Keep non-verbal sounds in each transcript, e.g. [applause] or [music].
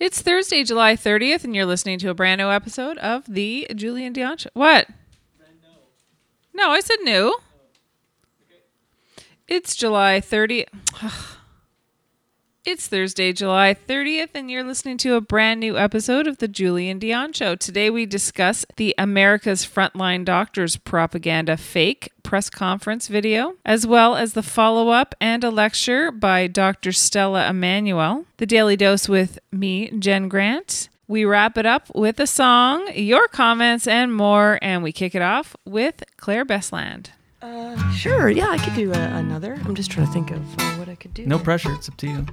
It's Thursday, July 30th, and you're listening to a brand new episode of the Julien Dionne Show. What? No, I said new. It's July 30th. [sighs] It's Thursday, July 30th, and you're listening to a brand new episode of the Julien Dionne Show. Today we discuss the America's Frontline Doctors Propaganda Fake press conference video, as well as the follow up and a lecture by Dr. Stella Immanuel, the Daily Dose with me, Jen Grant. We wrap it up with a song, your comments, and more, and we kick it off with Claire Bestland. Uh, sure. Yeah, I could do uh, another. I'm just trying to think of uh, what I could do. No pressure. It's up to you.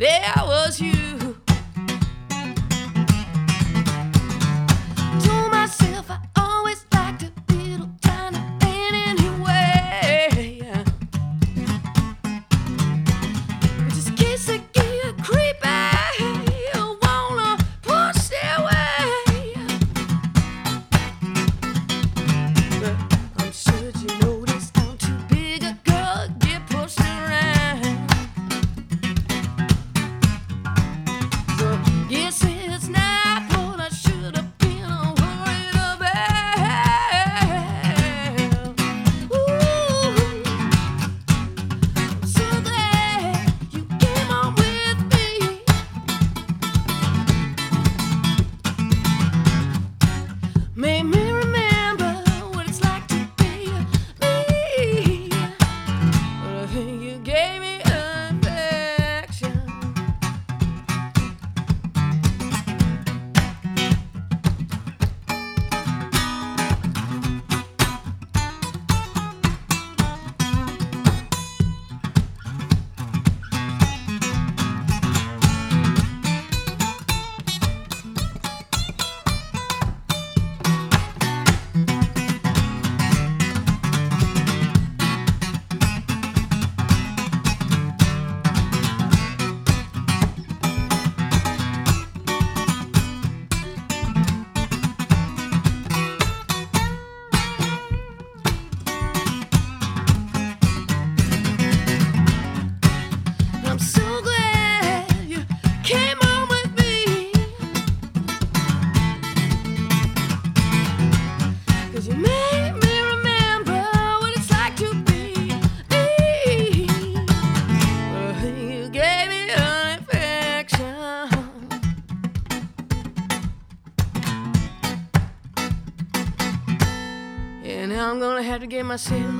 There to get myself tested.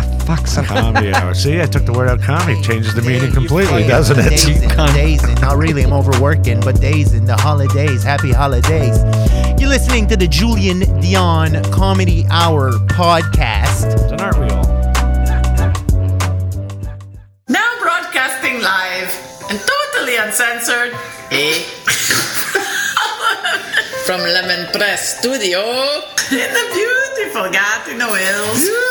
Ah, fuck. Son. Comedy Hour. See, I took the word out comedy. Changes the meaning completely, doesn't it? and days and not really. I'm overworking, but days in the holidays. Happy holidays. You're listening to the Julien Dionne Comedy Hour podcast. And aren't we all? Now broadcasting live and totally uncensored, eh? From Lemon Press Studio in the beautiful Gatineau Hills.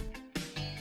[laughs]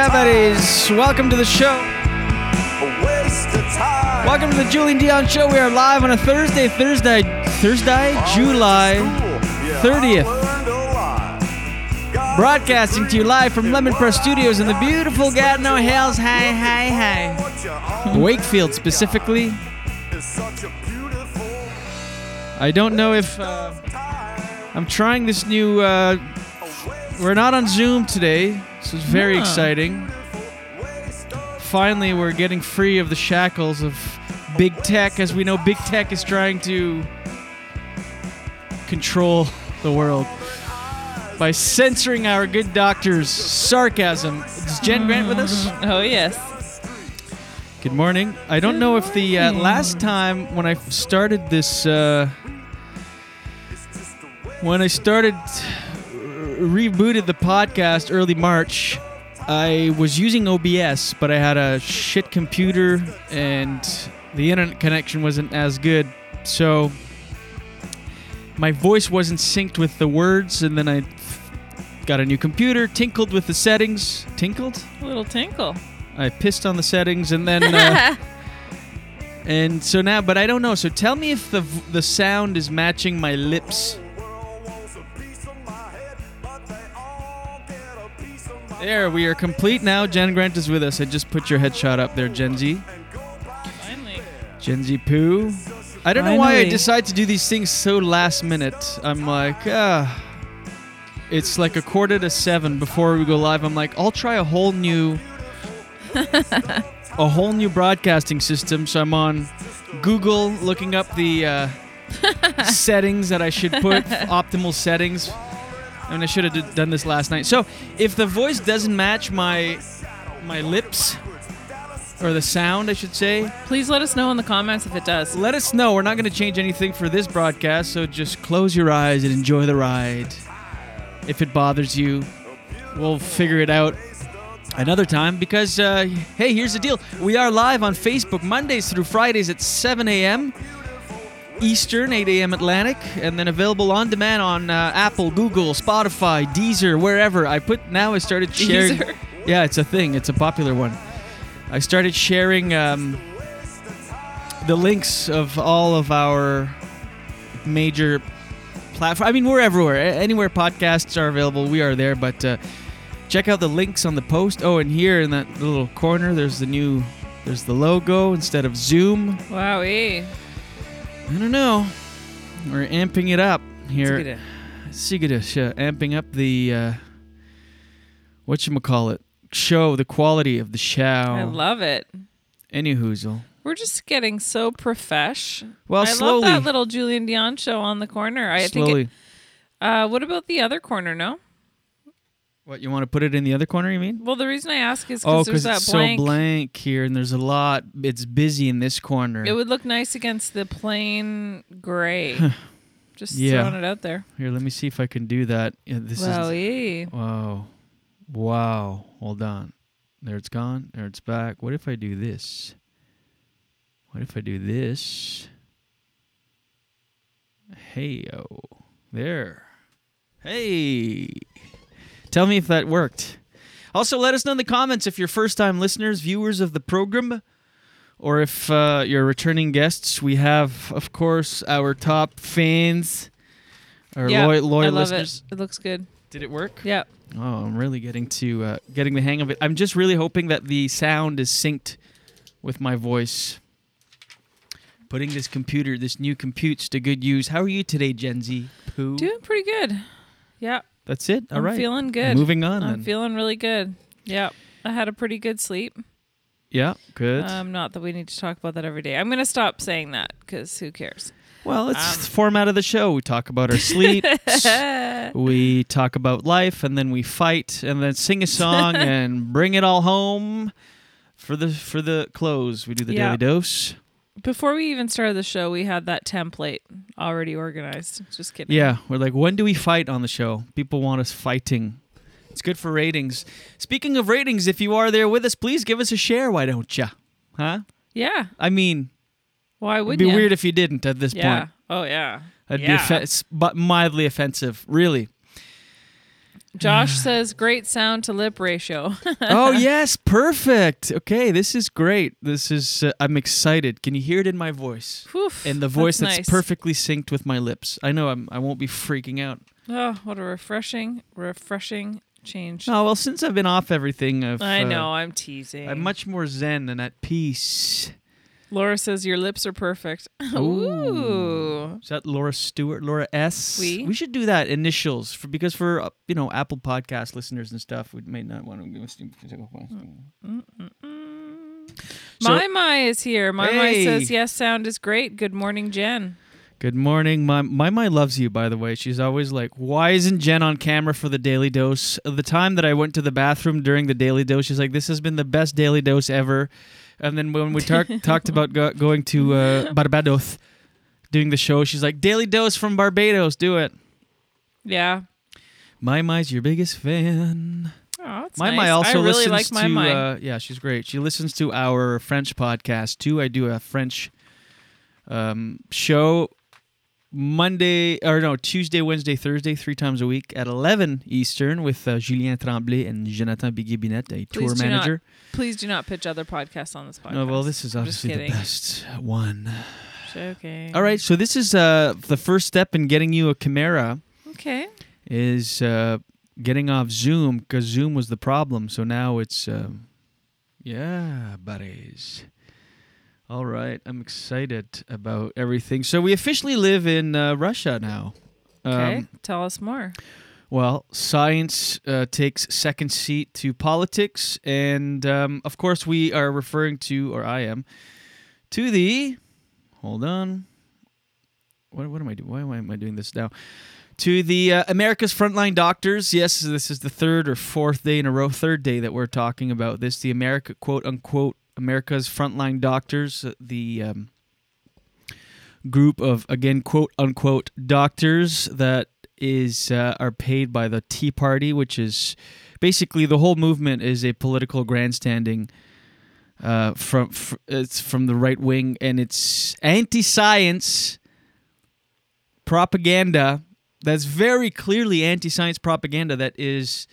Yeah, buddies. Welcome to the show. A waste of time. Welcome to the Julien Dionne Show. We are live on a Thursday, Thursday, Thursday, July 30th. Broadcasting to you live from Lemon Press Studios in the beautiful Gatineau Hills. Hi, hi, hi. Wakefield specifically. I don't know if uh, I'm trying this new. Uh, we're not on Zoom today, so it's very exciting. Finally, we're getting free of the shackles of big tech, as we know big tech is trying to control the world by censoring our good doctor's sarcasm. Is Jen Grant with us? [laughs] Oh, yes. Good morning. I don't know if the uh, last time when I started this, uh, when I started rebooted the podcast early March, I was using OBS, but I had a shit computer and the internet connection wasn't as good. So my voice wasn't synced with the words, and then I got a new computer, tinkled with the settings. Tinkled? A little tinkle. I pissed on the settings, and then. Uh, [laughs] and so now, but I don't know. So tell me if the the sound is matching my lips. There, we are complete now. Jen Grant is with us. I just put your headshot up there, Gen Z. Finally. Gen Z poo. I don't know why I Finally. decide to do these things so last minute. I'm like, ah. It's like a quarter to seven before we go live. I'm like, I'll try a whole new, [laughs] a whole new broadcasting system. So I'm on Google looking up the uh, [laughs] settings that I should put, [laughs] optimal settings. I mean, I should have done this last night. So if the voice doesn't match my my lips or the sound, I should say, Please let us know in the comments if it does. let us know. We're not going to change anything for this broadcast, so just close your eyes and enjoy the ride. if it bothers you, we'll figure it out another time because, uh, hey, here's the deal. We are live on Facebook Mondays through Fridays at 7 a.m. Eastern, 8 a.m. Atlantic, and then available on demand on uh, Apple, Google, Spotify, Deezer, wherever. I put now I started sharing. Deezer? Yeah, it's a thing. It's a popular one. I started sharing um, the links of all of our major platforms. I mean, we're everywhere. Anywhere podcasts are available, we are there. But uh, check out the links on the post. Oh, and here in that little corner, there's the new, there's the logo instead of Zoom. Wowee. I don't know. We're amping it up here. Sigida, uh, amping up the uh, what you call it show, the quality of the show. I love it. Any hoozle. We're just getting so profesh. Well, I slowly. love that little Julien Dionne show on the corner. I Slowly. think. It, uh, what about the other corner? No. What you want to put it in the other corner? You mean? Well, the reason I ask is Oh, because there's that it's blank. so blank here, and there's a lot. It's busy in this corner. It would look nice against the plain gray. [laughs] Just yeah. throwing it out there. Here, let me see if I can do that. Yeah, this Wowee. is. Wow. Wow. Hold on. There it's gone. There it's back. What if I do this? What if I do this? Hey yo. There. Hey. Tell me if that worked. Also, let us know in the comments if you're first time listeners, viewers of the program, or if uh, you're returning guests. We have, of course, our top fans, our yeah, loyal, loyal I love listeners. it. It looks good. Did it work? Yeah. Oh, I'm really getting to uh, getting the hang of it. I'm just really hoping that the sound is synced with my voice. Putting this computer, this new computes to good use. How are you today, Gen Z? Pooh? Doing pretty good. Yeah. That's it. All I'm right. feeling good. Moving on. I'm then. feeling really good. Yeah. I had a pretty good sleep. yeah. Good. Um, not that we need to talk about that every day. I'm going to stop saying that because who cares? well, it's um, the format of the show. We talk about our sleep. [laughs] we talk about life, and then we fight, and then sing a song [laughs] and bring it all home for the for the close. We do the Yeah. daily dose. Before we even started the show, we had that template already organized. Just kidding. Yeah, we're like, when do we fight on the show? People want us fighting. It's good for ratings. Speaking of ratings, if you are there with us, please give us a share. Why don't you? Huh? Yeah. I mean, Why it'd would be you? weird if you didn't at this point. yeah. point. Oh yeah. That'd yeah. be offe- mildly offensive, really. Josh [sighs] says great sound to lip ratio. [laughs] oh yes, perfect. Okay, this is great. This is uh, I'm excited. Can you hear it in my voice? Oof, in the voice that's that's, nice. perfectly synced with my lips. I know I'm I won't be freaking out. Oh, what a refreshing, refreshing change. Oh well, since I've been off everything, I've, I uh, know, I'm teasing. I'm much more zen and at peace. Laura says your lips are perfect. [laughs] Ooh. Is that Laura Stewart? Laura S. We? we should do that initials for because for uh, you know Apple Podcast listeners and stuff, we may not want to give us. Mm, mm, mm, so- my my is here. My my says yes, sound is great. Good morning, Jen. Good morning, my my my loves you. By the way, she's always like, "Why isn't Jen on camera for the daily dose?" The time that I went to the bathroom during the daily dose, she's like, "This has been the best daily dose ever." And then when we talk, [laughs] talked about go, going to uh, Barbados, doing the show, she's like, "Daily dose from Barbados, do it." Yeah. My Mai's your biggest fan. Oh, that's my nice. Mai also I really listens like my to. Mai. Uh, yeah, she's great. She listens to our French podcast too. I do a French um, show Monday or no Tuesday, Wednesday, Thursday, three times a week at eleven Eastern with uh, Julien Tremblay and Jonathan Biguet-Binet, a tour Please do manager. Not, please do not pitch other podcasts on this podcast. No, well, this is obviously the best one. Joking. All right, so this is uh, the first step in getting you a Chimera. Okay. is uh, getting off Zoom because Zoom was the problem. So now it's, um, yeah, buddies. All right, I'm excited about everything. So we officially live in uh, Russia now. Okay. Um, Tell us more. well, science uh, takes second seat to politics, and um, of course, we are referring to, or I am, to the. Hold on. What, what am I doing? Why why am I doing this now? To the uh, America's Frontline Doctors. Yes, this is the third or fourth day in a row, third day that we're talking about this. The America, quote unquote, America's Frontline Doctors, uh, the um, group of, again, quote unquote, doctors that is uh, are paid by the Tea Party, which is basically the whole movement is a political grandstanding uh, from fr- it's from the right wing, and it's anti-science propaganda. That's very clearly anti-science propaganda that is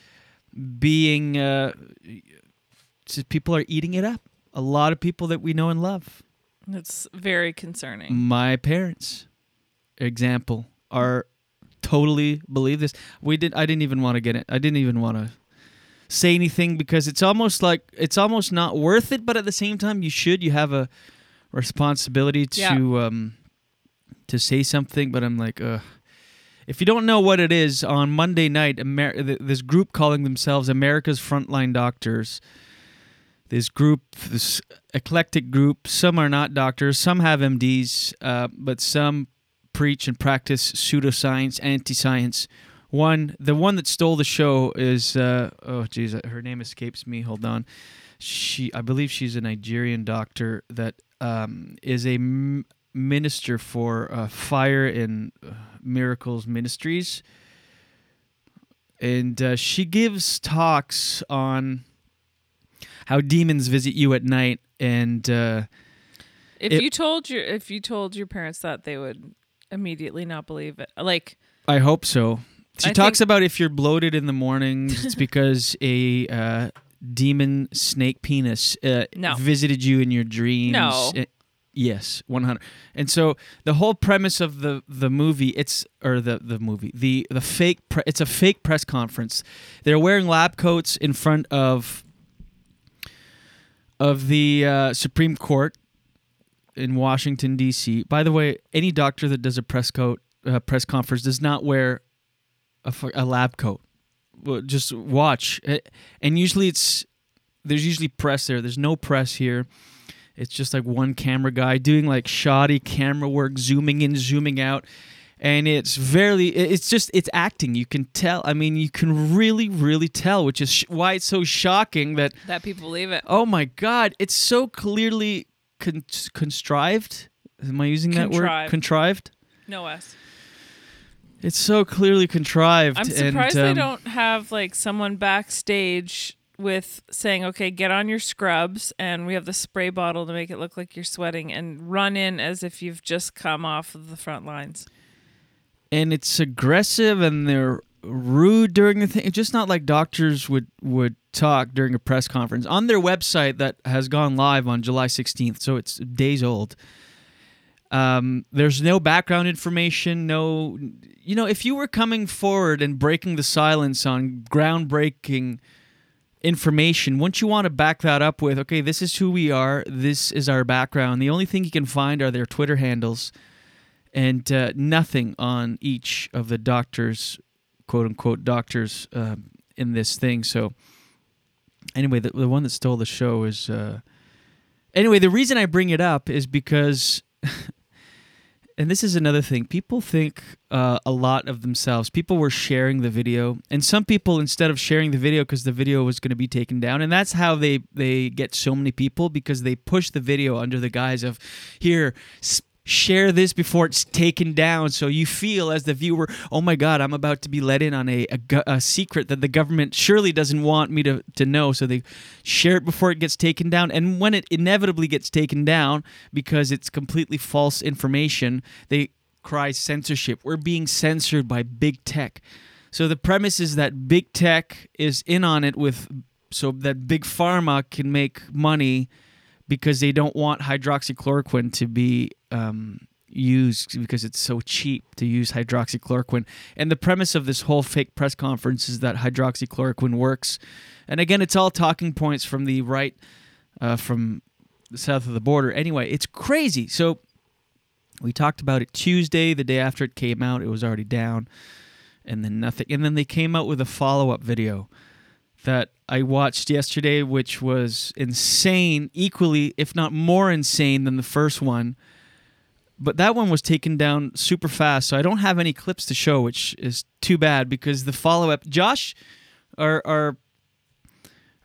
being uh, people are eating it up. A lot of people that we know and love. It's very concerning. My parents, example, are totally believe this. We did. I didn't even want to get it. I didn't even want to say anything because it's almost like it's almost not worth it. But at the same time, you should. You have a responsibility to Yeah. um to say something. But I'm like, uh if you don't know what it is, on Monday night, Amer- th- this group calling themselves America's Frontline Doctors. This group, this eclectic group, some are not doctors, some have MDs, uh, but some preach and practice pseudoscience, anti-science. One, the one that stole the show is, uh, oh geez, her name escapes me. Hold on, she, I believe she's a Nigerian doctor that um, is a m- minister for uh, Fire and uh, Miracles Ministries, and uh, she gives talks on how demons visit you at night and. Uh, If it- you told your if you told your parents that, they would immediately not believe it. Like I hope so. She I talks think- about if you're bloated in the morning it's [laughs] because a uh, demon snake penis uh, No. visited you in your dreams. No. Uh, yes, 100. And so the whole premise of the the movie, it's or the the movie, the the fake pre- it's a fake press conference. They're wearing lab coats in front of of the uh, Supreme Court in Washington D.C. By the way, any doctor that does a press coat uh, press conference does not wear a, a lab coat. Well, just watch, and usually it's there's usually press there. There's no press here. It's just like one camera guy doing like shoddy camera work, zooming in, zooming out, and it's very. It's just it's acting. You can tell. I mean, you can really, really tell, which is sh- why it's so shocking that that people believe it. Oh my God! It's so clearly con- contrived. Am I using that word? Contrived. Contrived. No S. It's so clearly contrived. I'm surprised and, they um, don't have like someone backstage with saying, "Okay, get on your scrubs," and we have the spray bottle to make it look like you're sweating, and run in as if you've just come off of the front lines. And it's aggressive, and they're rude during the thing. It's just not like doctors would would talk during a press conference on their website that has gone live on July 16th, so it's days old. Um, there's no background information, no, you know, if you were coming forward and breaking the silence on groundbreaking information, wouldn't you want to back that up with, okay, this is who we are, this is our background. The only thing you can find are their Twitter handles and uh, nothing on each of the doctors, quote unquote, doctors um, in this thing. So, anyway, the, the one that stole the show is. Uh, anyway, the reason I bring it up is because. [laughs] and this is another thing. People think uh, a lot of themselves. People were sharing the video, and some people, instead of sharing the video because the video was going to be taken down, and that's how they they get so many people because they push the video under the guise of, here. Share this before it's taken down, so you feel as the viewer, oh my God, I'm about to be let in on a, a, a secret that the government surely doesn't want me to, to know. So they share it before it gets taken down. And when it inevitably gets taken down because it's completely false information, they cry censorship. We're being censored by big tech. So the premise is that big tech is in on it with so that big pharma can make money because they don't want hydroxychloroquine to be um, used because it's so cheap to use hydroxychloroquine. And the premise of this whole fake press conference is that hydroxychloroquine works. And again, it's all talking points from the right, uh, from the south of the border. Anyway, it's crazy. So we talked about it Tuesday, the day after it came out. It was already down, and then nothing. And then they came out with a follow up video that I watched yesterday, which was insane, equally, if not more insane than the first one. But that one was taken down super fast, so I don't have any clips to show, which is too bad because the follow up, Josh, our, our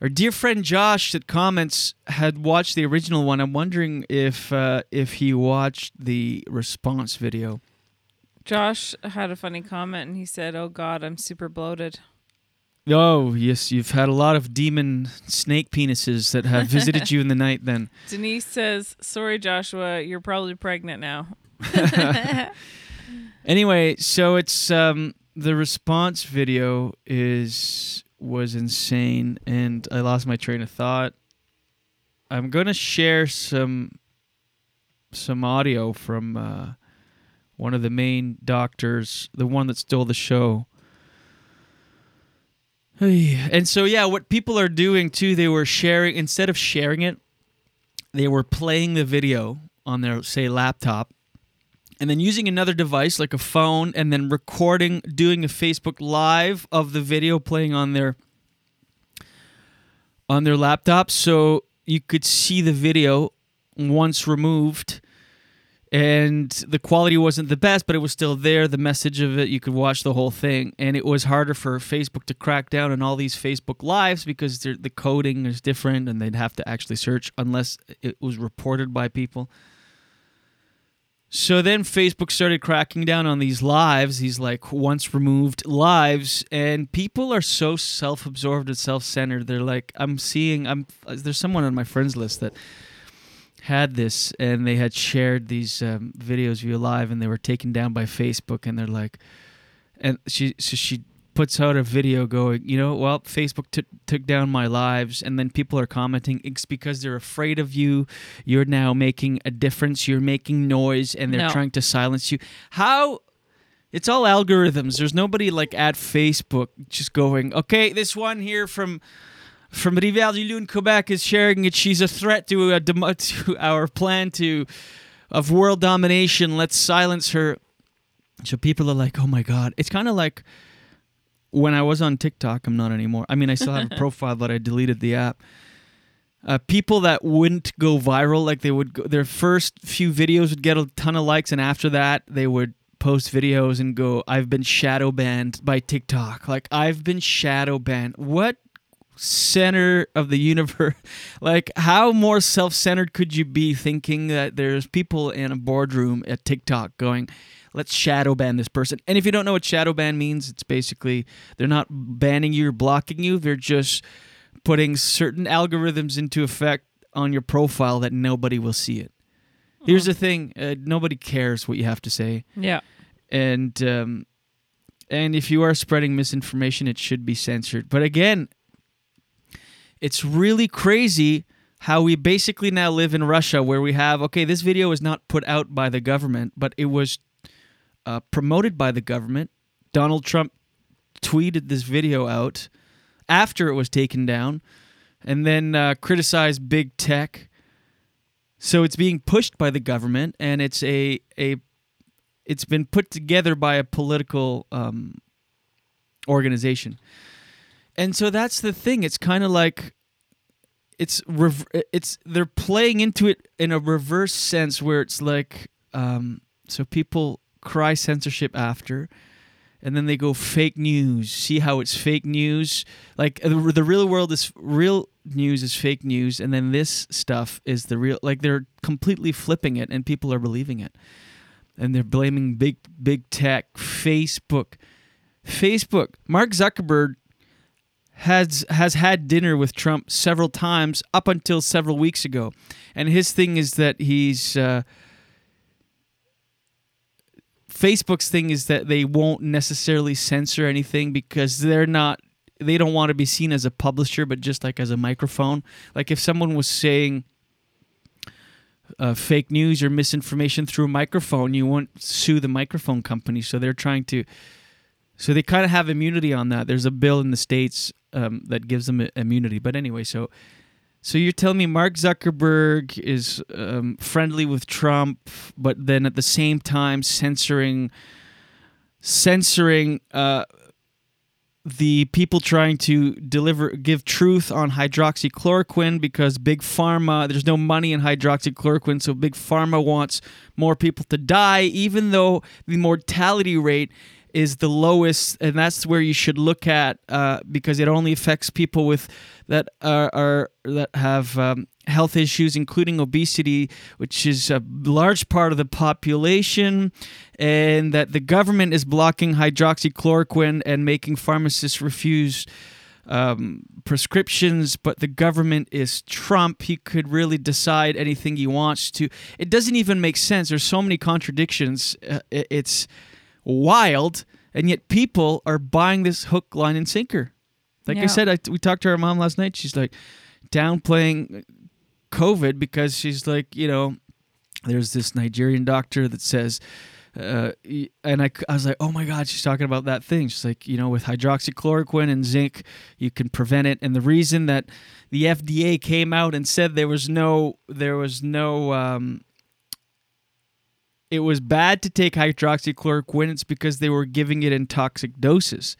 our dear friend Josh that comments had watched the original one. I'm wondering if uh, if he watched the response video. Josh had a funny comment and he said, "Oh God, I'm super bloated." Oh yes, you've had a lot of demon snake penises that have visited you in the night. Then [laughs] Denise says, "Sorry, Joshua, you're probably pregnant now." [laughs] [laughs] anyway, so it's um the response video is was insane, and I lost my train of thought. I'm gonna share some some audio from uh, one of the main doctors, the one that stole the show. [sighs] And so yeah, what people are doing too, they were sharing instead of sharing it, they were playing the video on their say laptop and then using another device like a phone and then recording doing a Facebook live of the video playing on their on their laptop. So you could see the video once removed and the quality wasn't the best but it was still there. The message of it you could watch the whole thing. And it was harder for facebook to crack down on all these facebook lives because the coding is different and they'd have to actually search unless it was reported by people. So then Facebook started cracking down on these lives, these like once removed lives, and people are so self-absorbed and self-centered. They're like, I'm seeing, I'm there's someone on my friends list that had this, and they had shared these um, videos you live, and they were taken down by Facebook, and they're like, and she so she puts out a video going, you know, well, Facebook took took down my lives, and then people are commenting it's because they're afraid of you. You're now making a difference. You're making noise, and they're No. trying to silence you. How? It's all algorithms. There's nobody like at Facebook just going, okay, this one here from from Rivière du Lune, Quebec is sharing it. She's a threat to, a dem- [laughs] to our plan to of world domination. Let's silence her. So people are like, oh my god. It's kind of like when I was on TikTok. I'm not anymore. I mean, I still have a [laughs] profile, but I deleted the app. Uh, people that wouldn't go viral, like they would, go, their first few videos would get a ton of likes, and after that, they would post videos and go, "I've been shadow banned by TikTok." Like I've been shadow banned. What center of the universe? [laughs] like how more self-centered could you be, thinking that there's people in a boardroom at TikTok going, "Let's shadow ban this person." And if you don't know what shadow ban means, it's basically they're not banning you or blocking you; they're just putting certain algorithms into effect on your profile that nobody will see it. Here's the thing: uh, nobody cares what you have to say. Yeah. and um, and if you are spreading misinformation, it should be censored. But again, it's really crazy how we basically now live in Russia, where we have okay, this video is not put out by the government, but it was uh, promoted by the government. Donald Trump tweeted this video out after it was taken down, and then uh, criticized big tech. So it's being pushed by the government, and it's a a it's been put together by a political um, organization, and so that's the thing. It's kind of like it's it's they're playing into it in a reverse sense where it's like um, so people cry censorship after and then they go fake news. See how it's fake news? Like the, the real world is real news is fake news and then this stuff is the real like they're completely flipping it and people are believing it. And they're blaming big big tech. Facebook. Facebook. Mark zuckerberg has has had dinner with Trump several times up until several weeks ago, and his thing is that he's uh, Facebook's thing is that they won't necessarily censor anything because they're not they don't want to be seen as a publisher, but just like as a microphone. Like if someone was saying uh, fake news or misinformation through a microphone, you won't sue the microphone company. So they're trying to so they kind of have immunity on that. There's a bill in the states um, that gives them immunity. But anyway, so so you're telling me Mark Zuckerberg is um, friendly with Trump, but then at the same time censoring censoring uh, the people trying to deliver give truth on hydroxychloroquine because big pharma there's no money in hydroxychloroquine so big pharma wants more people to die even though the mortality rate is the lowest and that's where you should look at uh, because it only affects people with that are, are that have um, health issues, including obesity, which is a large part of the population, and that the government is blocking hydroxychloroquine and making pharmacists refuse um, prescriptions, but the government is Trump. He could really decide anything he wants to. It doesn't even make sense. There's so many contradictions. Uh, it's wild, and yet people are buying this hook, line, and sinker. Like I said, I, we talked to our mom last night. She's like downplaying COVID because she's like, you know, there's this Nigerian doctor that says, uh, and I, I was like, oh my God, she's talking about that thing. She's like, you know, with hydroxychloroquine and zinc, you can prevent it. And the reason that the FDA came out and said there was no, there was no, um, it was bad to take hydroxychloroquine, it's because they were giving it in toxic doses.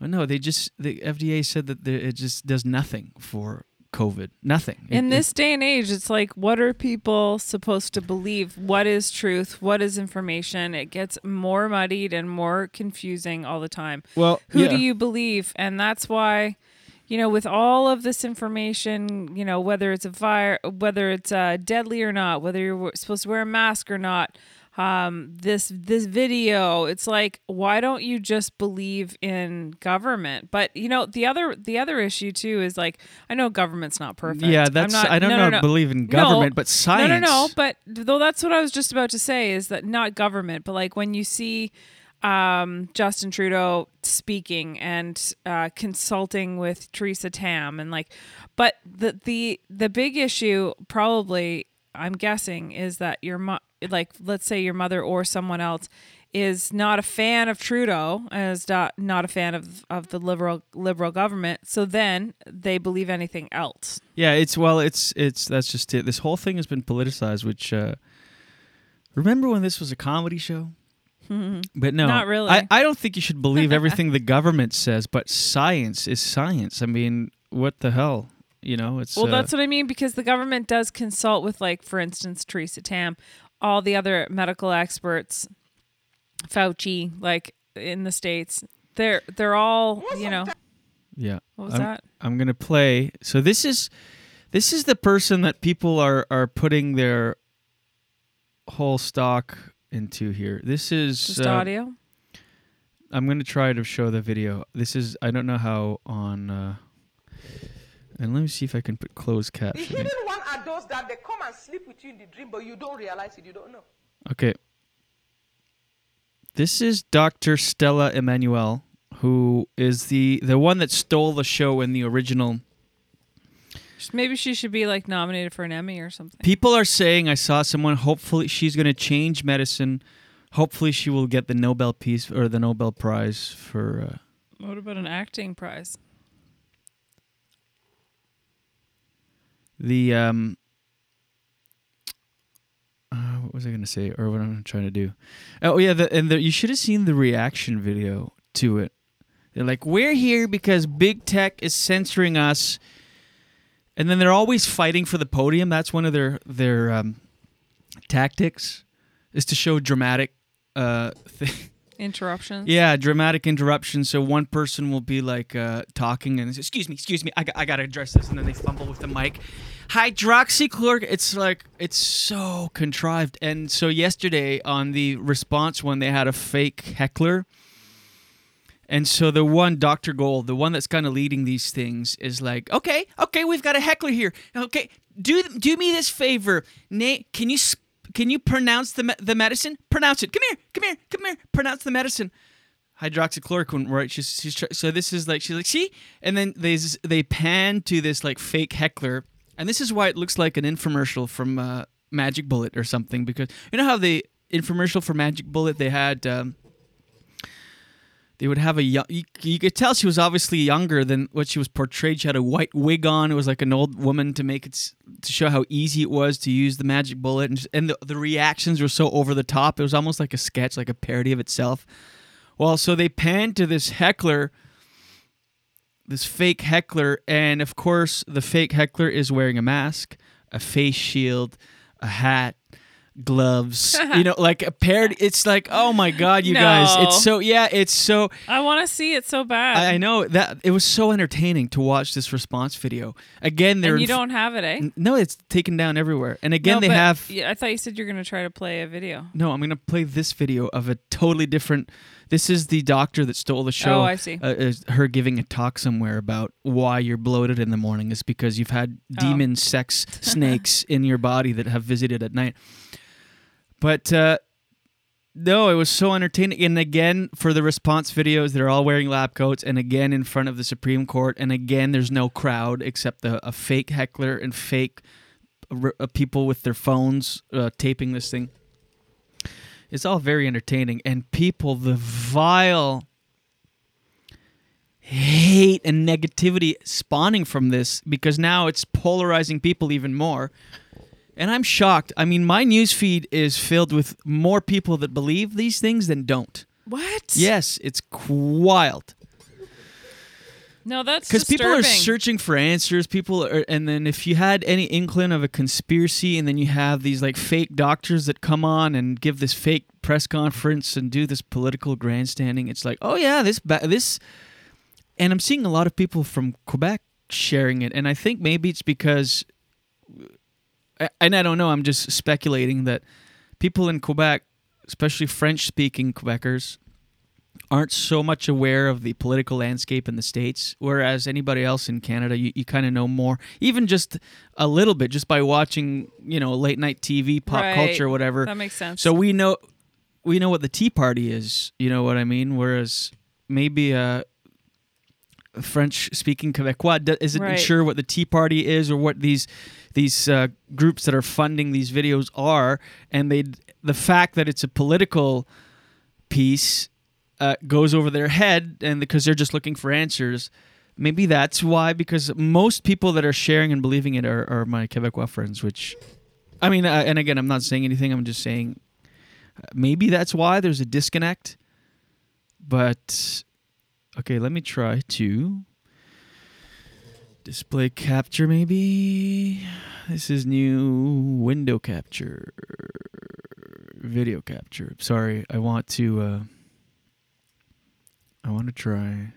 No, they just, the FDA said that it just does nothing for COVID. Nothing. In It- this day and age, it's like, what are people supposed to believe? What is truth? What is information? It gets more muddied and more confusing all the time. Well, who yeah. do you believe? And that's why, you know, with all of this information, you know, whether it's a fire, whether it's uh, deadly or not, whether you're supposed to wear a mask or not, um, this this video, it's like, why don't you just believe in government? But you know, the other the other issue too is like, I know government's not perfect. Yeah, I'm that's- not- I don't no, no, know, no. believe in No. government, but No, no, no. science. But though that's what I was just about to say is that not government, but like when you see um, Justin Trudeau speaking and uh, consulting with Theresa Tam, and like, but the the the big issue probably I'm guessing is that your mo- like let's say your mother or someone else is not a fan of Trudeau is not not a fan of of the liberal liberal government so then they believe anything else Yeah, it's well, it's it's that's just it. This whole thing has been politicized. Which uh, remember when this was a comedy show? But no, Not really. I, I don't think you should believe [laughs] everything the government says. But science is science. I mean, what the hell? You know, it's Well, uh, that's what I mean because the government does consult with, like, for instance, Theresa Tam, all the other medical experts, Fauci, like in the states. They're they're all you know. Yeah. What was I'm, that? I'm gonna play. So this is this is the person that people are are putting their whole stock into here. This is Just uh, audio. I'm gonna try to show the video. This is I don't know how on. Uh, and let me see if I can put closed caption. The captioning. hidden one are those that they come and sleep with you in the dream, but you don't realize it. You don't know. Okay. This is Dr. Stella Immanuel, who is the the one that stole the show in the original. Maybe she should be like nominated for an Emmy or something. People are saying I saw someone. Hopefully, she's going to change medicine. Hopefully, she will get the Nobel Peace or the Nobel Prize for. Uh, What about an acting prize? the um uh, what was I gonna say or what I'm trying to do? Oh yeah, the, and the, you should have seen the reaction video to it. They're like, "We're here because big tech is censoring us," and then they're always fighting for the podium. That's one of their their um, tactics, is to show dramatic uh, thing. [laughs] Interruptions. Yeah, dramatic interruptions. So one person will be like uh, talking and say, excuse me, excuse me, I, got- I got to address this, and then they fumble with the mic. Hydroxychloroquine. It's like it's so contrived. And so yesterday on the response one, they had a fake heckler. And so the one, Dr. Gold, the one that's kind of leading these things, is like, okay, okay, we've got a heckler here. Okay, do do me this favor, Nate. Can you can you pronounce the the medicine? Pronounce it. Come here, come here, come here. Pronounce the medicine. Hydroxychloroquine, right? She's, she's so this is like she's like see, and then they they pan to this like fake heckler, and this is why it looks like an infomercial from uh, Magic Bullet or something because you know how the infomercial for Magic Bullet they had. Um, they would have a young. You, you could tell she was obviously younger than what she was portrayed. She had a white wig on. It was like an old woman to make it to show how easy it was to use the magic bullet, and, and the, the reactions were so over the top. It was almost like a sketch, like a parody of itself. Well, so they panned to this heckler, this fake heckler, and of course, the fake heckler is wearing a mask, a face shield, a hat, gloves. [laughs] you know, like a paired. It's like, oh my god, you guys! It's so yeah, it's so. I want to see it so bad. I, I know that it was so entertaining to watch this response video. Again, they're and you don't have it, eh? No, it's taken down everywhere. And again, No, they have. Yeah, I thought you said you're going to try to play a video. No, I'm gonna play this video of a totally different. This is the doctor that stole the show. Oh, I see. Uh, is her giving a talk somewhere about why you're bloated in the morning is because you've had Oh. demon sex [laughs] snakes in your body that have visited at night. But uh, no, it was so entertaining. And again, for the response videos, they're all wearing lab coats. And again, in front of the Supreme Court. And again, there's no crowd except a, a fake heckler and fake r- uh, people with their phones uh, taping this thing. It's all very entertaining. And people, the vile hate and negativity spawning from this because now it's polarizing people even more. And I'm shocked. I mean, my news feed is filled with more people that believe these things than don't. What? Yes, it's wild. No, that's Because people are searching for answers. People are, and then if you had any inkling of a conspiracy, and then you have these like fake doctors that come on and give this fake press conference and do this political grandstanding, it's like, oh yeah, this ba- this, and I'm seeing a lot of people from Quebec sharing it, and I think maybe it's because, and I don't know, I'm just speculating that people in Quebec, especially French-speaking Quebecers, aren't so much aware of the political landscape in the states whereas anybody else in canada you, you kind of know more even just a little bit just by watching you know late night tv pop Right. culture whatever That makes sense. so we know we know what the tea party is you know what i mean whereas maybe uh, a french speaking quebecois isn't Right. sure what the tea party is or what these these uh, groups that are funding these videos are and they the fact that it's a political piece uh, goes over their head and because they're just looking for answers. Maybe that's why because most people that are sharing and believing it are, are my quebecois friends which i mean uh, and again i'm not saying anything i'm just saying uh, maybe that's why there's a disconnect but okay let me try to display capture maybe this is new window capture video capture sorry i want to uh I want to try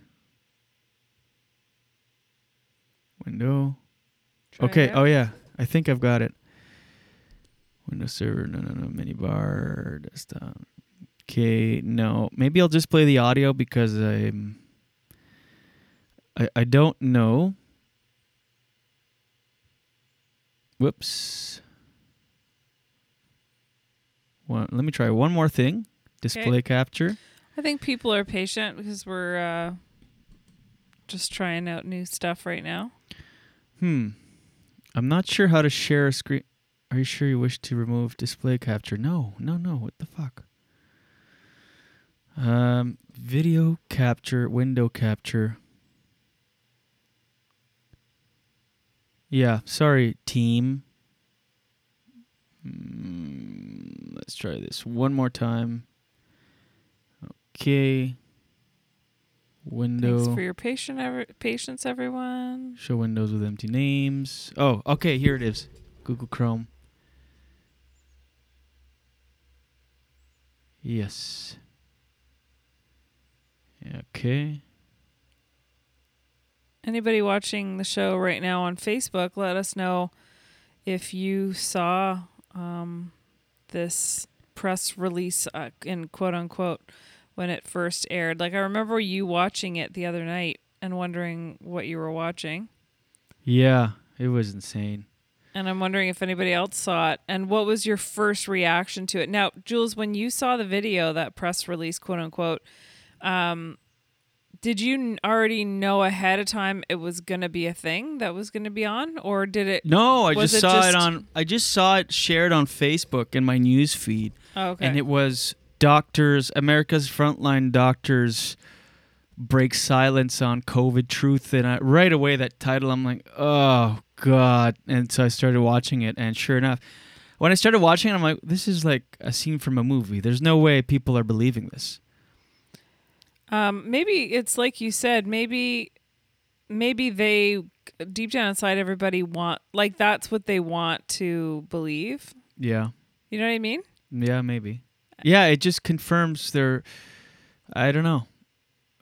window. Try okay. it. Oh yeah, I think I've got it. Windows server. No, no, no. Mini bar desktop. Okay. No. Maybe I'll just play the audio because I'm. I I don't know. Whoops. Let me try one more thing. Display capture. I think people are patient because we're uh, just trying out new stuff right now. Hmm. I'm not sure how to share a screen. Are you sure you wish to remove display capture? No, no, no. What the fuck? Um, video capture, window capture. Yeah, sorry, team. Mm, let's try this one more time. Okay. Window. Thanks for your patient ever- patience, everyone. Show windows with empty names. Oh, okay, here it is. Google Chrome. Yes. Okay. Anybody watching the show right now on Facebook, let us know if you saw um, this press release uh, in quote unquote when it first aired. Like I remember you watching it the other night and wondering what you were watching. Yeah, it was insane. And I'm wondering if anybody else saw it and what was your first reaction to it. Now, Jules, when you saw the video, that press release, quote unquote, um, did you already know ahead of time it was going to be a thing that was going to be on? Or did it? No, I just saw it on. I just saw it shared on Facebook in my news feed. Oh, okay. And it was doctors, America's frontline doctors break silence on COVID truth, and I, right away that title, I'm like, oh god. And so I started watching it, and sure enough, when I started watching it, I'm like, this is like a scene from a movie. There's no way people are believing this. Um, maybe it's like you said. Maybe, maybe they deep down inside everybody want like that's what they want to believe. Yeah. You know what I mean? Yeah, maybe. Yeah, it just confirms their. I don't know.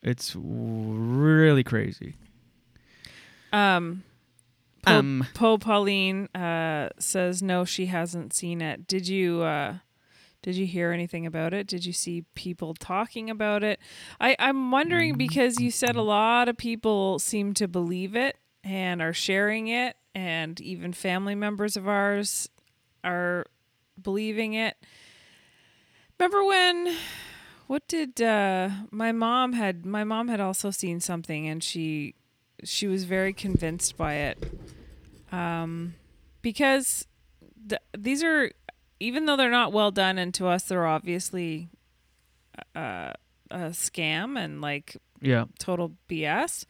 It's w- really crazy. Um, Po, Um. Po Pauline uh, says no, she hasn't seen it. Did you? Uh, did you hear anything about it? Did you see people talking about it? I, I'm wondering because you said a lot of people seem to believe it and are sharing it, and even family members of ours are believing it. Remember when? What did uh, my mom had? My mom had also seen something, and she she was very convinced by it um, because th- these are even though they're not well done and to us they're obviously uh, a scam and like Yeah. total bs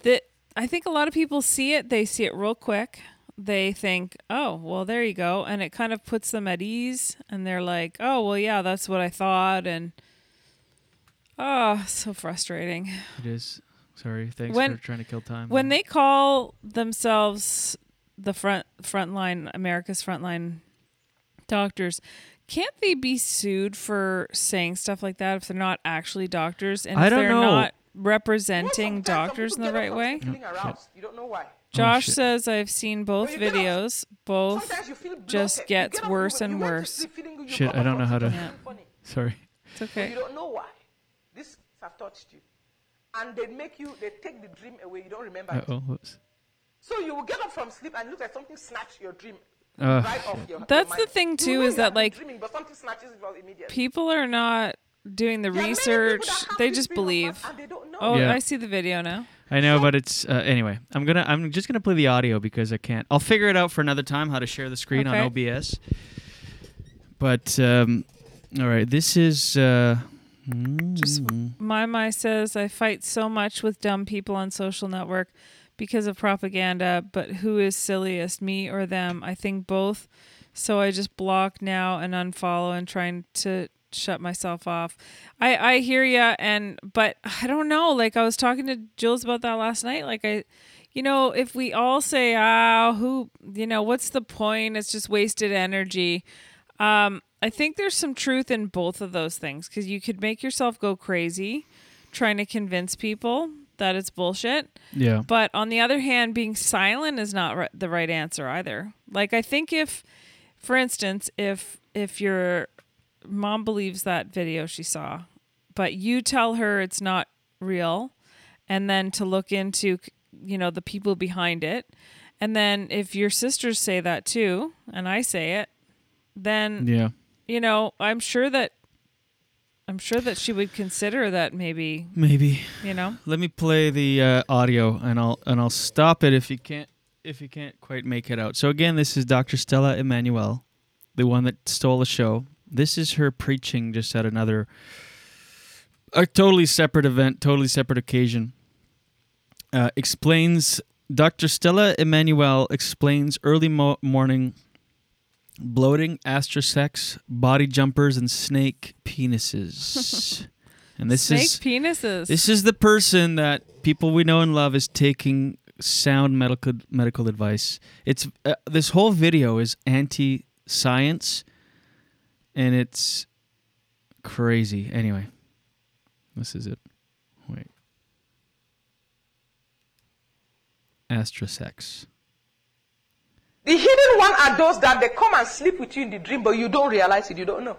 that i think a lot of people see it they see it real quick they think oh well there you go and it kind of puts them at ease and they're like oh well yeah that's what i thought and oh so frustrating It is. Sorry. Thanks When- for trying to kill time. when they call themselves the front frontline America's frontline doctors, can't they be sued for saying stuff like that if they're not actually doctors and I if don't they're know. not representing doctors in the right way? Feeling. You don't know why. Josh shit. says I've seen both you videos. Both Sometimes you feel just gets get worse and you went to worse. sleep feeling good, you Shit, I don't know how to. sleep feeling funny. Sorry. It's But okay. you don't know why. This have touched you. And they make you, they take the dream away. You don't remember Uh oh. Whoops. So you will get up from sleep and look like something snatched your dream Uh, right your That's your the thing too know is that like dreaming, but something snatches it off immediately. people are not doing the There are many people research. They just believe. they. Oh, Yeah. I see the video now. I know, but it's uh, anyway. I'm gonna. I'm just gonna play the audio because I can't. I'll figure it out for another time how to share the screen on OBS. But um, all right, this is. Uh, just My My says I fight so much with dumb people on social network because of propaganda, but who is silliest, me or them? I think both. So I just block now and unfollow and trying to shut myself off. I I hear ya and but I don't know. Like I was talking to Jules about that last night. Like I you know, if we all say, "Ah, who, you know, what's the point? It's just wasted energy." Um, I think there's some truth in both of those things because you could make yourself go crazy trying to convince people that it's bullshit. Yeah. But on the other hand, being silent is not ri- the right answer either. Like I think if, for instance, if if your mom believes that video she saw, but you tell her it's not real, and then to look into you know the people behind it, and then if your sisters say that too, and I say it, then Yeah. you know I'm sure that I'm sure that she would consider that maybe Maybe. you know Let me play the uh, audio, and I'll and I'll stop it if you can't if you can't quite make it out. So again, this is Dr. Stella Immanuel, the one that stole the show. This is her preaching just at another a totally separate event, totally separate occasion. Uh, explains Dr. Stella Immanuel explains early mo- morning bloating, astrosex, body jumpers, and snake penises. [laughs] and this is snake is penises. this is the person that people we know and love is taking sound medical medical advice. It's uh, this whole video is anti-science, and it's crazy. Anyway, this is it. Wait, astrosex. The hidden one are those that they come and sleep with you in the dream, but you don't realize it. You don't know.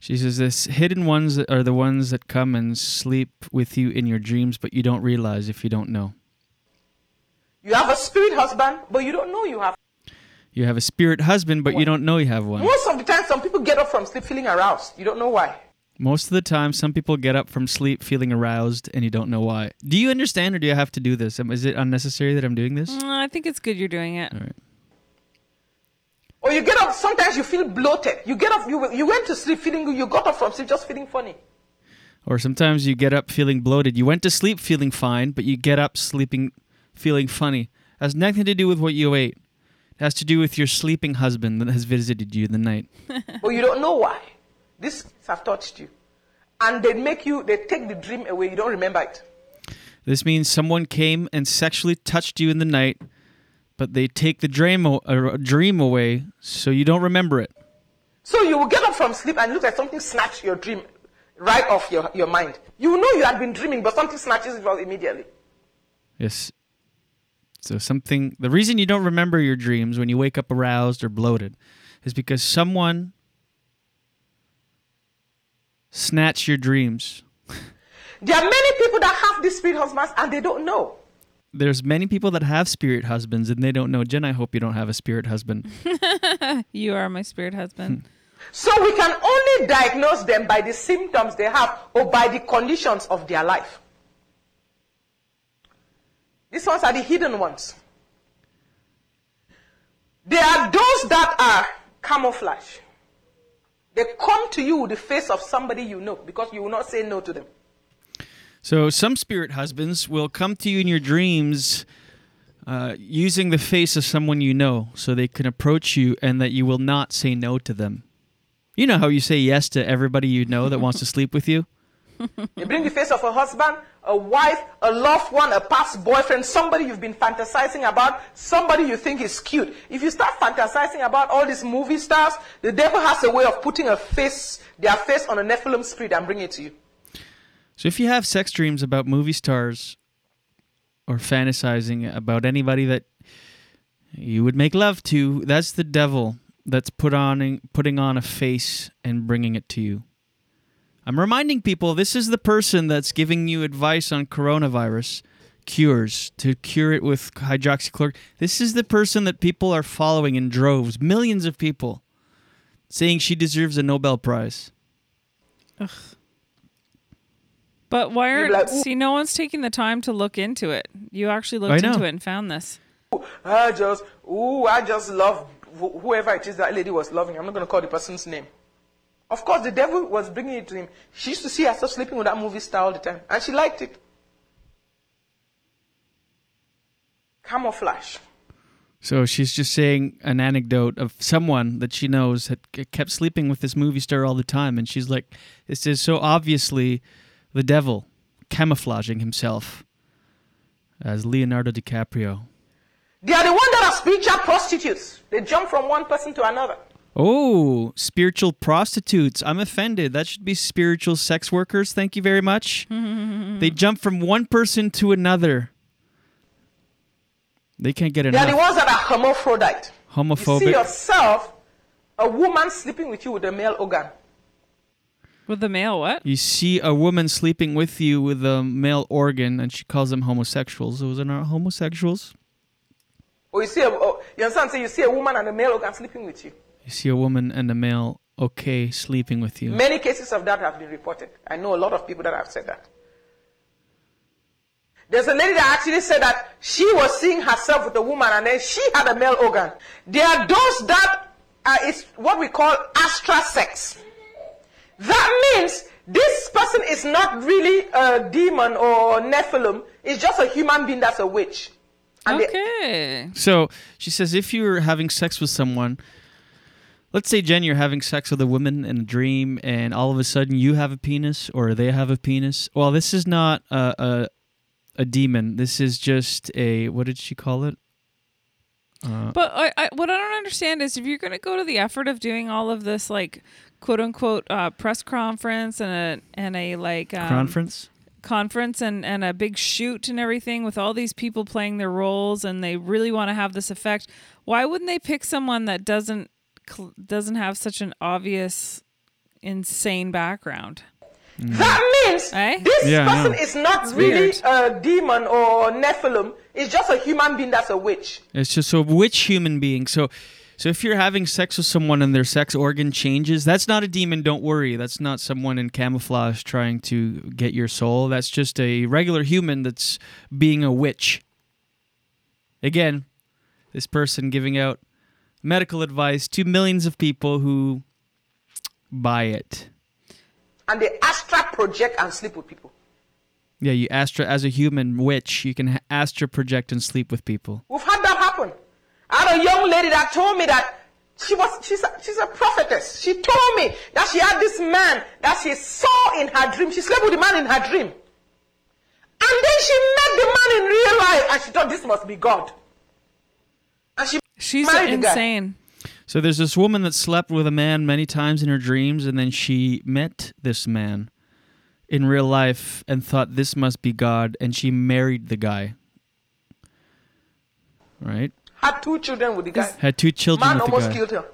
She says this hidden ones that are the ones that come and sleep with you in your dreams, but you don't realize if you don't know. You have a spirit husband, but you don't know you have. You have a spirit husband, but you don't know you have one. Most of the time, some people get up from sleep feeling aroused. You don't know why. Most of the time, some people get up from sleep feeling aroused, and you don't know why. Do you understand, or do I have to do this? Um, Is it unnecessary that I'm doing this? Mm, I think it's good you're doing it. All right. Or you get up, sometimes you feel bloated. You get up, you, you went to sleep feeling you got up from sleep just feeling funny. Or sometimes you get up feeling bloated. You went to sleep feeling fine, but you get up sleeping feeling funny. has nothing to do with what you ate. It has to do with your sleeping husband that has visited you in the night. [laughs] but you don't know why. These have touched you. And they make you, they take the dream away, you don't remember it. This means someone came and sexually touched you in the night, but they take the dream, o- uh, dream away so you don't remember it. So you will get up from sleep and look like something snatched your dream right off your, your mind. You know you had been dreaming, but something snatches it off immediately. Yes. So something the reason you don't remember your dreams when you wake up aroused or bloated is because someone snatched your dreams. There are many people that have these spirit husbands and they don't know. There's many people that have spirit husbands and they don't know. Jen, I hope you don't have a spirit husband. [laughs] you are my spirit husband. Hmm. So we can only diagnose them by the symptoms they have or by the conditions of their life. These ones are the hidden ones. There are those that are camouflage. They come to you with the face of somebody you know because you will not say no to them. So some spirit husbands will come to you in your dreams uh, using the face of someone you know so they can approach you and that you will not say no to them. You know how you say yes to everybody you know that wants to sleep with you? They bring the face of a husband, a wife, a loved one, a past boyfriend, somebody you've been fantasizing about, somebody you think is cute. If you start fantasizing about all these movie stars, the devil has a way of putting a face, their face on a Nephilim spirit and bring it to you. So if you have sex dreams about movie stars or fantasizing about anybody that you would make love to, that's the devil that's put on putting on a face and bringing it to you. I'm reminding people this is the person that's giving you advice on coronavirus cures to cure it with hydroxychloroquine. This is the person that people are following in droves, millions of people, saying she deserves a Nobel Prize. Ugh. But why You're aren't like, "Ooh." see? No one's taking the time to look into it. You actually looked into it and found this. I just, ooh, I just love wh- whoever it is that lady was loving. I'm not going to call the person's name. Of course, the devil was bringing it to him. She used to see herself sleeping with that movie star all the time, and she liked it. Camouflage. So she's just saying an anecdote of someone that she knows had kept sleeping with this movie star all the time, and she's like, "This is so obviously the devil camouflaging himself as Leonardo DiCaprio." They are the ones that are spiritual prostitutes. They jump from one person to another. Oh, spiritual prostitutes! I'm offended. That should be spiritual sex workers. Thank you very much. [laughs] they jump from one person to another. They can't get enough. They are the ones that are hermaphrodite. You see yourself, a woman sleeping with you with a male organ. With the male, what? You see a woman sleeping with you with a male organ, and she calls them homosexuals. Those are not homosexuals. Or you see, a, oh, you understand? So you see a woman and a male organ sleeping with you. You see a woman and a male, okay, sleeping with you. Many cases of that have been reported. I know a lot of people that have said that. There's a lady that actually said that she was seeing herself with a woman and then she had a male organ. There are those that are is what we call astral sex. That means this person is not really a demon or Nephilim. It's just a human being that's a witch. And they- Okay. So she says if you're having sex with someone, let's say Jen, you're having sex with a woman in a dream, and all of a sudden you have a penis or they have a penis. Well, this is not a a, a demon. This is just a what did she call it? Uh, But I, I, what I don't understand is if you're going to go to the effort of doing all of this, like quote unquote uh, press conference and a and a like um, conference. conference and and a big shoot and everything with all these people playing their roles and they really want to have this effect, why wouldn't they pick someone that doesn't cl- doesn't have such an obvious insane background? Mm. That means eh? this Yeah, person know. is not It's really weird. a demon or Nephilim. It's just a human being that's a witch. It's just a witch human being. So, so if you're having sex with someone and their sex organ changes, that's not a demon. Don't worry. That's not someone in camouflage trying to get your soul. That's just a regular human that's being a witch. Again, this person giving out medical advice to millions of people who buy it. And they astral project and sleep with people. Yeah, you astra as a human witch, you can ha- astra project and sleep with people. We've had that happen. I had a young lady that told me that she was she's a, she's a prophetess. She told me that she had this man that she saw in her dream. She slept with the man in her dream. And then she met the man in real life and she thought this must be God. And she She's married the guy. insane. So there's this woman that slept with a man many times in her dreams, and then she met this man in real life and thought this must be God, and she married the guy. Right? Had two children with the guy. Had two children Man with the guy. Man almost guy. killed her.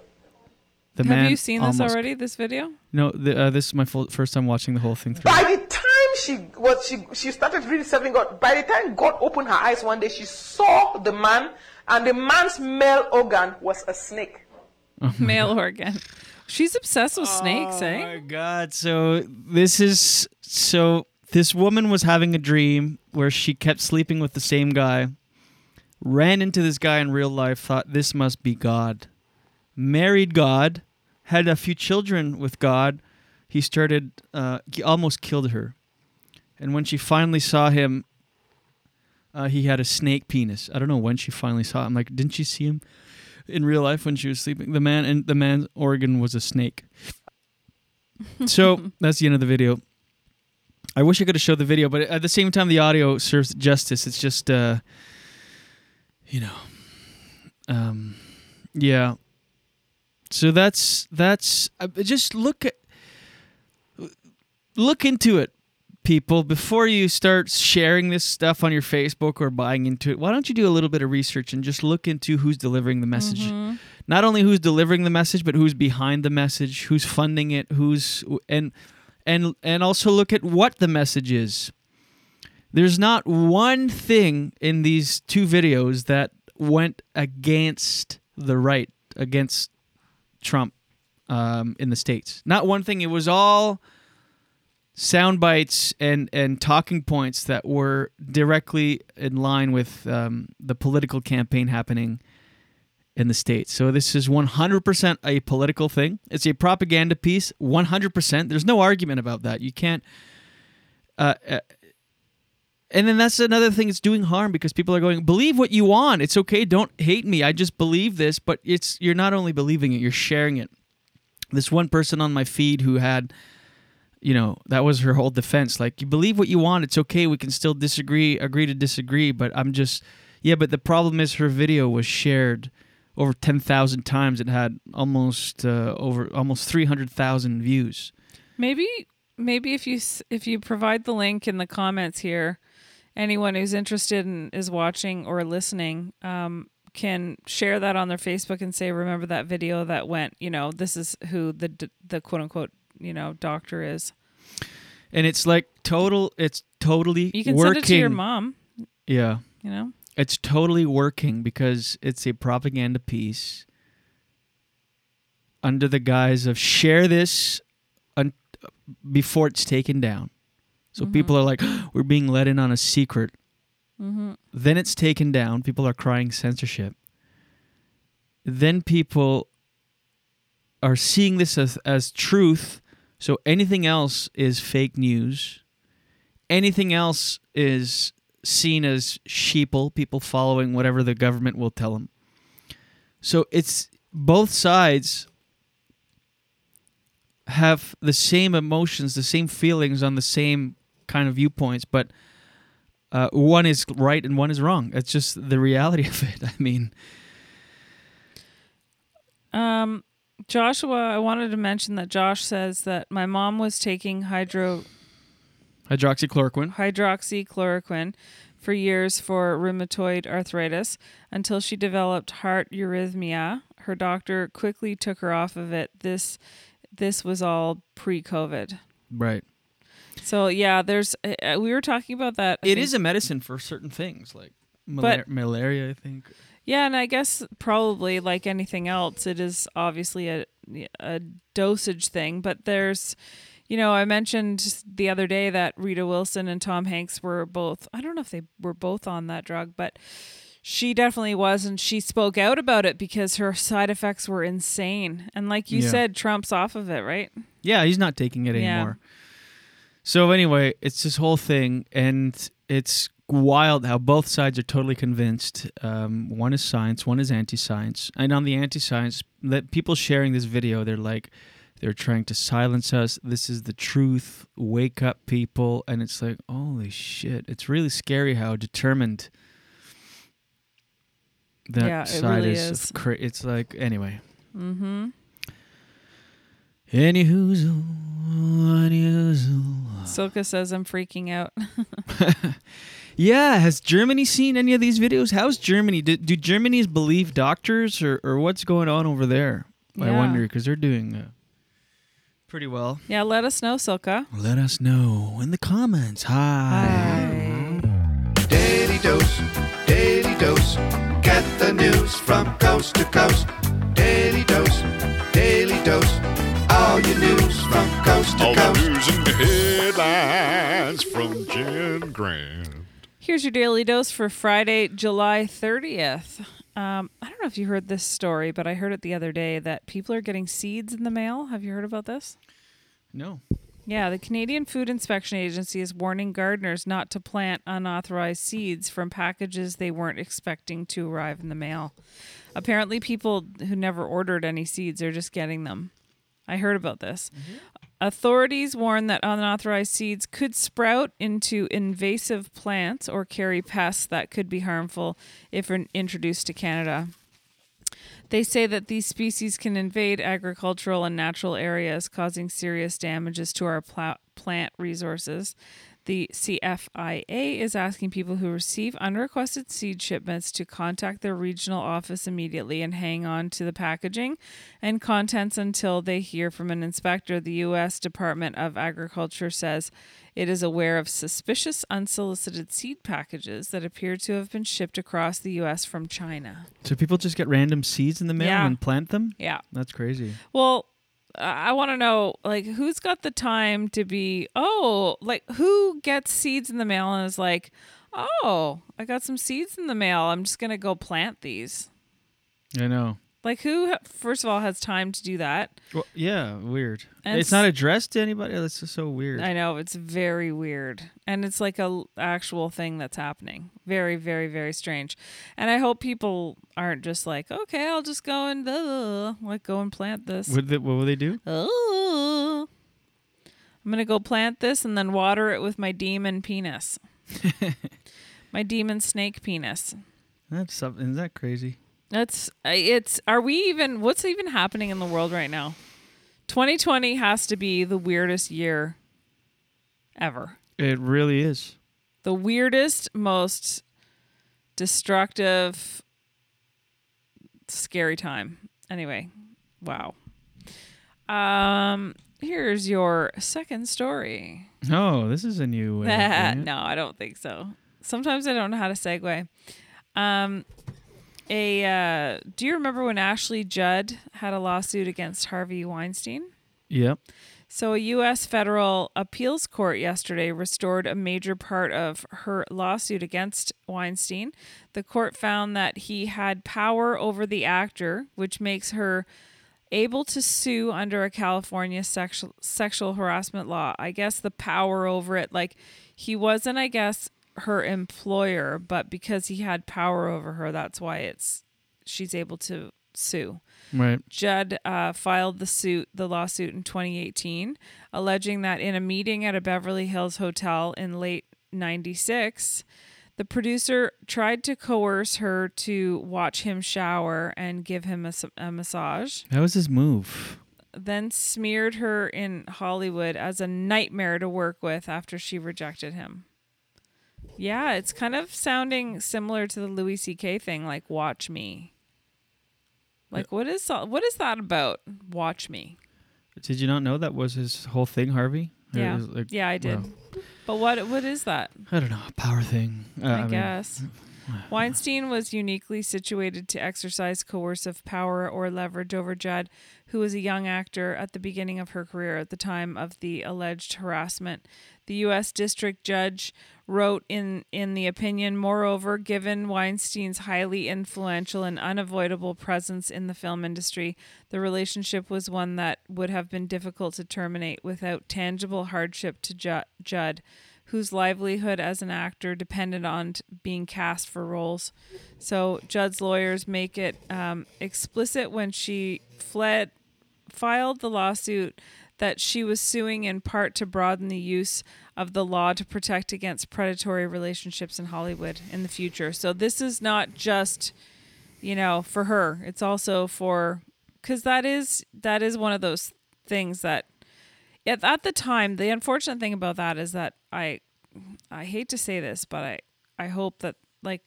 The Have you seen this already? This video? No, the, uh, this is my full, first time watching the whole thing through. By the time she was she she started really serving God, by the time God opened her eyes one day, she saw the man, and the man's male organ was a snake. Male organ. She's obsessed with snakes, Oh eh? my god! So this is so this woman was having a dream where she kept sleeping with the same guy, ran into this guy in real life, thought this must be God, married God, had a few children with God. He started, uh, he almost killed her, and when she finally saw him, uh, he had a snake penis. I don't know when she finally saw him. I'm like, didn't she see him in real life when she was sleeping? The man and the man's organ was a snake. so [laughs] that's the end of the video. I wish I could have showed the video, but at the same time, the audio serves justice. It's just, uh, you know, um, yeah. So that's that's uh, just look at look into it, people, before you start sharing this stuff on your Facebook or buying into it. Why don't you do a little bit of research and just look into who's delivering the message? Mhm. Not only who's delivering the message, but who's behind the message, who's funding it, who's and and and also look at what the message is. There's not one thing in these two videos that went against the right, against Trump um, in the states. Not one thing. It was all sound bites and and talking points that were directly in line with um, the political campaign happening in the states. So this is 100% a political thing. It's a propaganda piece. 100%. There's no argument about that. You can't. Uh, uh, and then that's another thing it's doing harm because people are going believe what you want it's okay don't hate me i just believe this but it's you're not only believing it you're sharing it this one person on my feed who had you know that was her whole defense like you believe what you want it's okay we can still disagree agree to disagree but i'm just yeah but the problem is her video was shared over 10,000 times it had almost uh, over almost 300,000 views Maybe maybe if you if you provide the link in the comments here, anyone who's interested and is watching or listening um, can share that on their Facebook and say, "Remember that video that went? You know, this is who the the quote unquote you know doctor is." and it's like total it's totally You can working send it to your mom. yeah You know, It's totally working because it's a propaganda piece under the guise of share this un- before it's taken down. So Mhm. people are like, [gasps] we're being let in on a secret. Mhm. Then it's taken down. People are crying censorship. Then people are seeing this as, as truth. So anything else is fake news. Anything else is seen as sheeple, people following whatever the government will tell them. So it's both sides have the same emotions, the same feelings on the same kind of viewpoints, but uh, one is right and one is wrong. It's just the reality [laughs] of it. I mean, Um, Joshua, I wanted to mention that Josh says that my mom was taking hydro hydroxychloroquine. hydroxychloroquine for years for rheumatoid arthritis until she developed heart arrhythmia. Her doctor quickly took her off of it. This this was all pre-COVID. Right. So yeah, there's uh, we were talking about that. I It think- is a medicine for certain things, like But- malar- malaria, I think. Yeah, and I guess probably like anything else, it is obviously a a dosage thing. But there's, you know, I mentioned the other day that Rita Wilson and Tom Hanks were both. I don't know if they were both on that drug, but she definitely was, and she spoke out about it because her side effects were insane. And like you Yeah. said, Trump's off of it, right? Yeah, he's not taking it Yeah. anymore. So anyway, it's this whole thing, and it's wild how both sides are totally convinced. Um, one is science, one is anti-science, and on the anti-science, that people sharing this video, they're like, they're trying to silence us. This is the truth. Wake up, people! And it's like, holy shit! It's really scary how determined that Yeah, it side really is. is. Cra- it's like anyway. Mm-hmm. Any whoozle, any whoozle. Silka says I'm freaking out. [laughs] Yeah, has Germany seen any of these videos? How's Germany? Do, do Germany's believe doctors or, or what's going on over there? I Yeah. wonder because they're doing uh, pretty well. yeah, let us know, Silka. Let us know in the comments. Hi. Daily dose, daily dose. Get the news from coast to coast. Daily dose, daily dose. All your news from coast to All the news and headlines from Jen Grant. Here's your daily dose for Friday, July 30th. Um, I don't know if you heard this story, but I heard it the other day that people are getting seeds in the mail. Have you heard about this? No. Yeah, the Canadian Food Inspection Agency is warning gardeners not to plant unauthorized seeds from packages they weren't expecting to arrive in the mail. Apparently, people who never ordered any seeds are just getting them. I heard about this. Mm-hmm. Authorities warn that unauthorized seeds could sprout into invasive plants or carry pests that could be harmful if introduced to Canada. They say that these species can invade agricultural and natural areas, causing serious damages to our pla- plant resources. The CFIA is asking people who receive unrequested seed shipments to contact their regional office immediately and hang on to the packaging and contents until they hear from an inspector. The U.S. Department of Agriculture says it is aware of suspicious unsolicited seed packages that appear to have been shipped across the U.S. from China. So people just get random seeds in the mail Yeah. and plant them? Yeah. That's crazy. Well, I want to know, like, who's got the time to be, oh, like, who gets seeds in the mail and is like, oh, I got some seeds in the mail. I'm just to go plant these. I know. Like, who, first of all, has time to do that? Well, yeah, weird. And it's not addressed to anybody. That's just so weird. I know, it's very weird. And it's like a l- actual thing that's happening. Very, very, very strange. And I hope people aren't just like, okay, I'll just go and, uh, like, go and plant this. What, they, what will they do? Oh. I'm going to go plant this and then water it with my demon penis. [laughs] my demon snake penis. That's something. Isn't that crazy? That's it's are we even what's even happening in the world right now? 2020 has to be the weirdest year ever. It really is. The weirdest, most destructive scary time. Anyway, wow. Um here's your second story. Oh, this is a new way. of [laughs] doing it. no, I don't think so. Sometimes I don't know how to segue. Um, a uh, do you remember when Ashley Judd had a lawsuit against Harvey Weinstein? Yep. So, a U.S. federal appeals court yesterday restored a major part of her lawsuit against Weinstein. The court found that he had power over the actor, which makes her able to sue under a California sexual sexual harassment law. I guess the power over it, like he wasn't, I guess, her employer, but because he had power over her, that's why it's she's able to sue. Right. Judd uh, filed the suit, the lawsuit in 2018, alleging that in a meeting at a Beverly Hills hotel in late 96, the producer tried to coerce her to watch him shower and give him a massage, That was his move. then smeared her in Hollywood as a nightmare to work with after she rejected him. Yeah, it's kind of sounding similar to the Louis C.K. thing, like "Watch me." Like, what is what is that about? Watch me. Did you not know that was his whole thing, Harvey? Yeah, like- yeah, I did. But what what is that? I don't know. A power thing. Uh, I, mean, guess. Weinstein was uniquely situated to exercise coercive power or leverage over Judd, who was a young actor at the beginning of her career at the time of the alleged harassment. The U.S. District Judge wrote in, in the opinion, moreover, given Weinstein's highly influential and unavoidable presence in the film industry, the relationship was one that would have been difficult to terminate without tangible hardship to Ju- Judd whose livelihood as an actor depended on t- being cast for roles. So Judd's lawyers make it um, explicit when she fled, filed the lawsuit that she was suing in part to broaden the use of the law to protect against predatory relationships in Hollywood in the future. So this is not just, you know, for her. It's also for because that is that is one of those things that at, at the time the unfortunate thing about that is that i i hate to say this but i i hope that like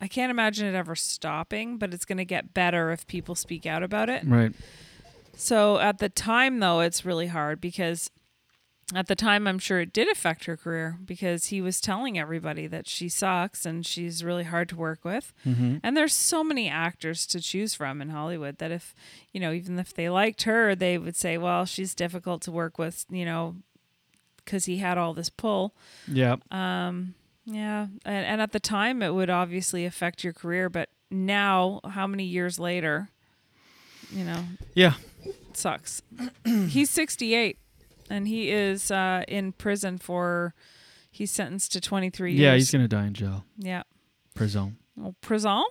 i can't imagine it ever stopping but it's going to get better if people speak out about it Right. so at the time though it's really hard because at the time I'm sure it did affect her career because he was telling everybody that she sucks and she's really hard to work with. Mhm. And there's so many actors to choose from in Hollywood that if, you know, even if they liked her, they would say, well, she's difficult to work with, you know, cuz he had all this pull. Yeah. Um yeah, and, and at the time it would obviously affect your career, but now how many years later, you know, Yeah. sucks. [clears throat] he's 68 and he is uh, in prison for he's sentenced to 23 years. Yeah, he's gonna die in jail. Yeah. Prison. Oh, prison?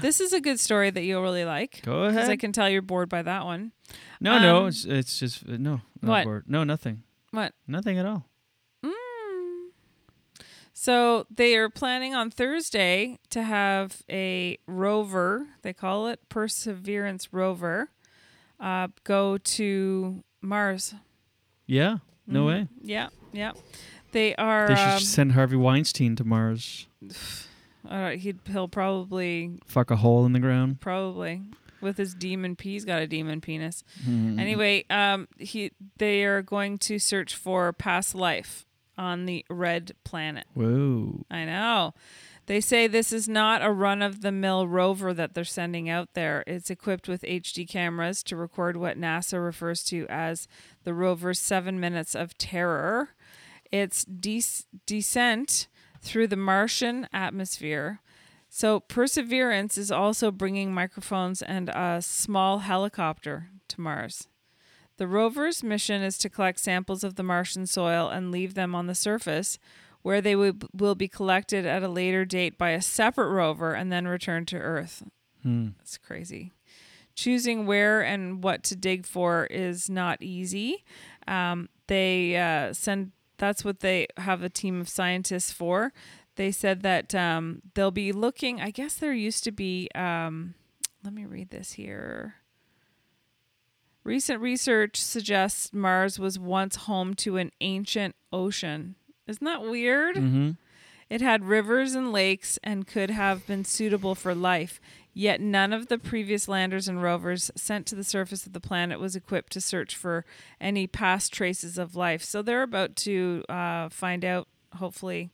This is a good story that you'll really like. Go 'cause I can tell you're bored by that one. No, no, Um, it's it's just uh, no. not what? bored. No, nothing. What? Nothing at all. So they are planning on Thursday to have a rover, they call it Perseverance rover, uh, go to Mars. Yeah. No Mhm. way. Yeah, yeah. They are. They should um, send Harvey Weinstein to Mars. [sighs] uh, he'd, he'll probably Fuck a hole in the ground. Probably with his demon. P- He's got a demon penis. Hmm. Anyway, um, he they are going to search for past life on the red planet. Whoa. I know. They say this is not a run of the mill rover that they're sending out there. It's equipped with HD cameras to record what NASA refers to as the rover's seven minutes of terror. It's des- descent through the Martian atmosphere. So, Perseverance is also bringing microphones and a small helicopter to Mars. The rover's mission is to collect samples of the Martian soil and leave them on the surface, where they will, will be collected at a later date by a separate rover and then returned to Earth. Hmm. That's crazy. Choosing where and what to dig for is not easy. Um, they uh, send. That's what they have a team of scientists for. They said that um, they'll be looking. I guess there used to be. Um, let me read this here. Recent research suggests Mars was once home to an ancient ocean. Isn't that weird? Mhm. It had rivers and lakes and could have been suitable for life, yet none of the previous landers and rovers sent to the surface of the planet was equipped to search for any past traces of life. So they're about to uh, find out, hopefully,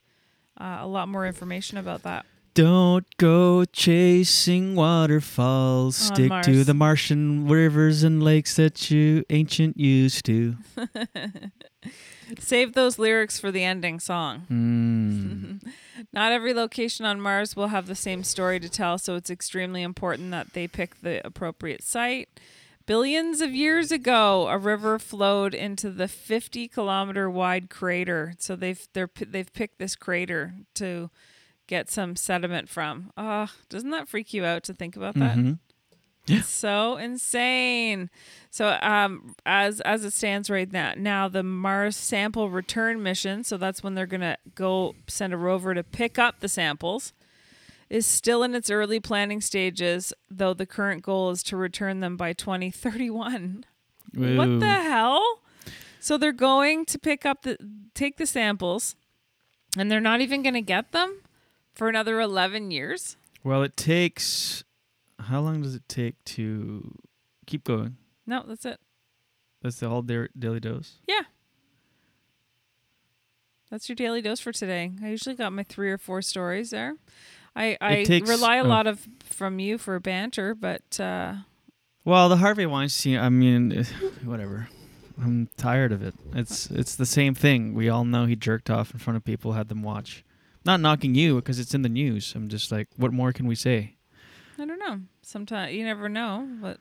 uh, a lot more information about that. Don't go chasing waterfalls. On Stick to the Martian rivers and lakes that you ancient used to. [laughs] Save those lyrics for the ending song. Mm. [laughs] Not every location on Mars will have the same story to tell, so it's extremely important that they pick the appropriate site. Billions of years ago, a river flowed into the 50 kilometer wide crater. So they've they're, they've picked this crater to get some sediment from. Oh, doesn't that freak you out to think about that? It's so insane. So um as as it stands right now, now the Mars sample return mission, so that's when they're going to go send a rover to pick up the samples is still in its early planning stages, though the current goal is to return them by 2031. What the hell? So they're going to pick up the take the samples and they're not even going to get them for another 11 years? Well, it takes. How long does it take to keep going? No, that's it. That's the whole da- daily dose. Yeah. That's your daily dose for today. I usually got my three or four stories there. I, I takes- rely a oh. lot of from you for banter, but uh, Well, the Harvey Weinstein. I mean, [sighs] whatever. I'm tired of it. It's it's the same thing. We all know he jerked off in front of people, had them watch. Not knocking you because it's in the news. I'm just like, what more can we say? I don't know. Sometimes you never know. But